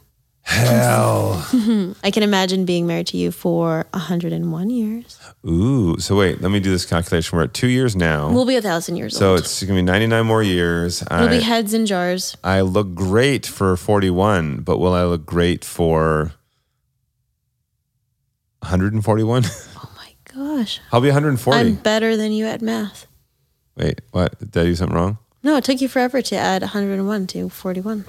Hell. I can imagine being married to you for 101 years. Ooh. So wait, let me do this calculation. We're at two years now. We'll be a thousand years old. so old. it's going to be 99 more years. We'll be I, heads in jars. I look great for 41, but will I look great for 141? Oh my gosh. I'll be 140. I'm better than you at math. Wait, what? Did I do something wrong? No, it took you forever to add 101 to 41.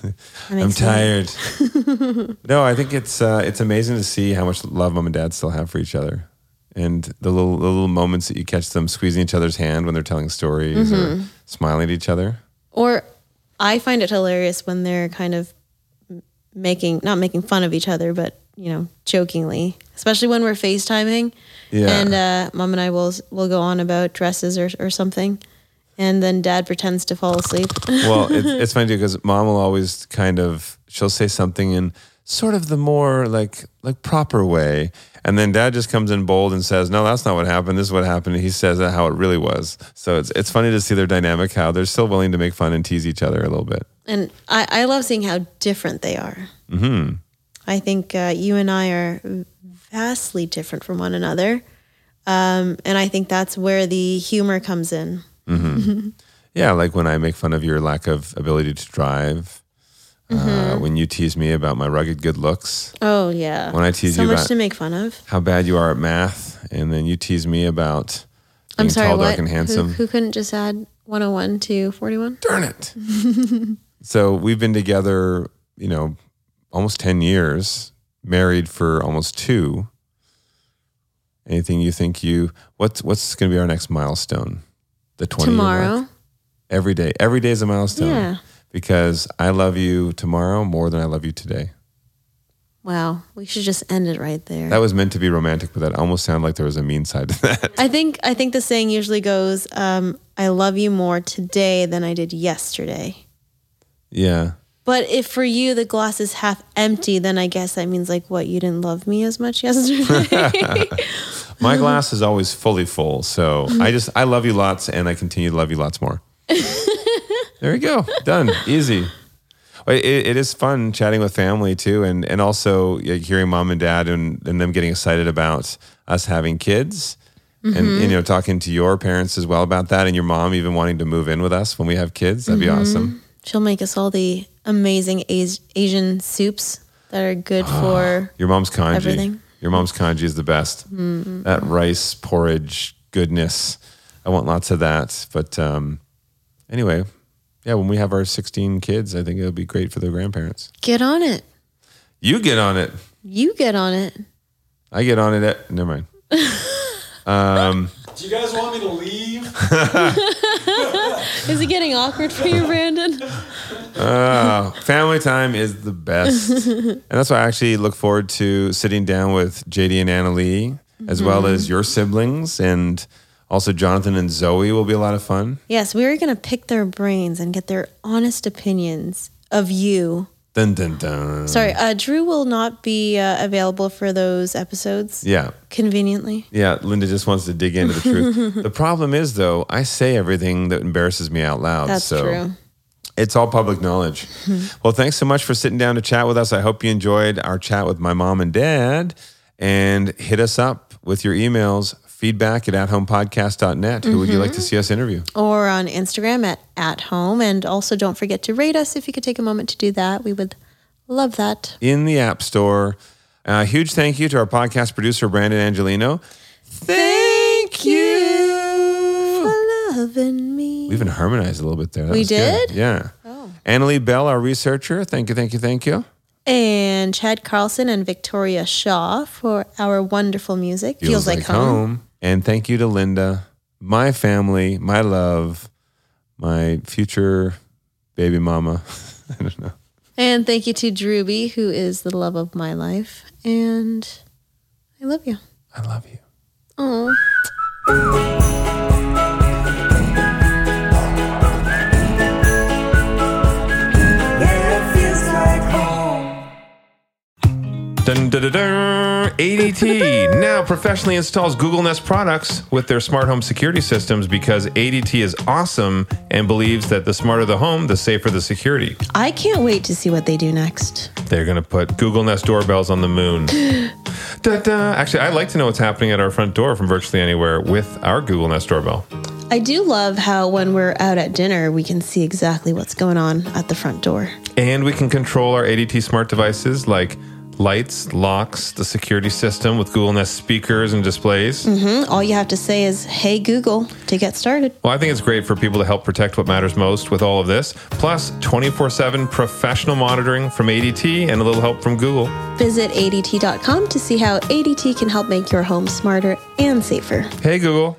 I'm tired. no, I think it's uh, it's amazing to see how much love mom and dad still have for each other, and the little the little moments that you catch them squeezing each other's hand when they're telling stories Mm-hmm. or smiling at each other. Or I find it hilarious when they're kind of making, not making fun of each other, but, you know, jokingly, especially when we're FaceTiming. Yeah. And uh, mom and I will will go on about dresses or, or something. And then dad pretends to fall asleep. well, it's, it's funny too because mom will always kind of she'll say something in sort of the more like like proper way, and then dad just comes in bold and says, "No, that's not what happened. This is what happened." And he says that how it really was. So it's it's funny to see their dynamic how they're still willing to make fun and tease each other a little bit. And I, I love seeing how different they are. Mm-hmm. I think uh, you and I are vastly different from one another. Um, and I think that's where the humor comes in. Yeah, like when I make fun of your lack of ability to drive. Uh, when you tease me about my rugged good looks, Oh, yeah. When I tease so you much to make fun of. how bad you are at math, and then you tease me about being I'm sorry, tall, what? dark, and Who, handsome. who couldn't just add 101 to 41? Darn it! so we've been together, you know, almost ten years, married for almost two. Anything you think you what's what's going to be our next milestone? The twenty year mark? Tomorrow. Every day, every day is a milestone. Yeah. Because I love you tomorrow more than I love you today. Wow. We should just end it right there. That was meant to be romantic, but that almost sounded like there was a mean side to that. I think I think the saying usually goes, um, "I love you more today than I did yesterday." yeah. But if for you the glass is half empty, then I guess that means like what you didn't love me as much yesterday. My glass is always fully full. So I just, I love you lots and I continue to love you lots more. there you go. Done. Easy. It, it is fun chatting with family too. And, and also hearing mom and dad and, and them getting excited about us having kids. Mm-hmm. And, you know, talking to your parents as well about that, and your mom even wanting to move in with us when we have kids. That'd be mm-hmm. awesome. She'll make us all the amazing Asian soups that are good for. Your mom's congee. Everything. Your mom's congee is the best. That rice porridge goodness. I want lots of that. But um, anyway, yeah, when we have our 16 kids, I think it'll be great for their grandparents. Get on it. You get on it. You get on it. I get on it. At, never mind. Do you guys want me to leave? Is it getting awkward for you, Brandon? Uh, family time is the best. and that's why I actually look forward to sitting down with JD and Annalee, as well as your siblings. And also Jonathan and Zoe will be a lot of fun. yes, we are going to pick their brains and get their honest opinions of you. Dun, dun, dun. Sorry, uh, Drew will not be uh, available for those episodes Yeah. conveniently. Yeah, Linda just wants to dig into the truth. the problem is, though, I say everything that embarrasses me out loud. That's so true. It's all public knowledge. Hmm. well, thanks so much for sitting down to chat with us. I hope you enjoyed our chat with my mom and dad. And hit us up with your emails, feedback at athomepodcast.net. Who would you like to mm-hmm. see us interview? Or on Instagram at at home, and also don't forget to rate us if you could take a moment to do that. We would love that. In the App Store. A huge thank you to our podcast producer, Brandon Angelino. Thank you. Loving me. We even harmonized a little bit there. That We was good. did? Yeah. Oh. Annalie Bell, our researcher. Thank you, thank you, thank you. and Chad Carlson and Victoria Shaw for our wonderful music. Feels, like, home. And thank you to Linda, my family, my love, my future baby mama. I don't know. And thank you to Drewby, who is the love of my life. And I love you. I love you. Oh. Dun. ADT now professionally installs Google Nest products with their smart home security systems because ADT is awesome and believes that the smarter the home, the safer the security. I can't wait to see what they do next. They're going to put Google Nest doorbells on the moon. da, da. Actually, I'd like to know what's happening at our front door from virtually anywhere with our Google Nest doorbell. I do love how when we're out at dinner, we can see exactly what's going on at the front door. And we can control our ADT smart devices like lights, locks, the security system with Google Nest speakers and displays. Mm, All you have to say is, hey, Google, to get started. Well, I think it's great for people to help protect what matters most with all of this. Plus, 24 7 professional monitoring from ADT and a little help from Google. Visit ADT.com to see how ADT can help make your home smarter and safer. Hey, Google.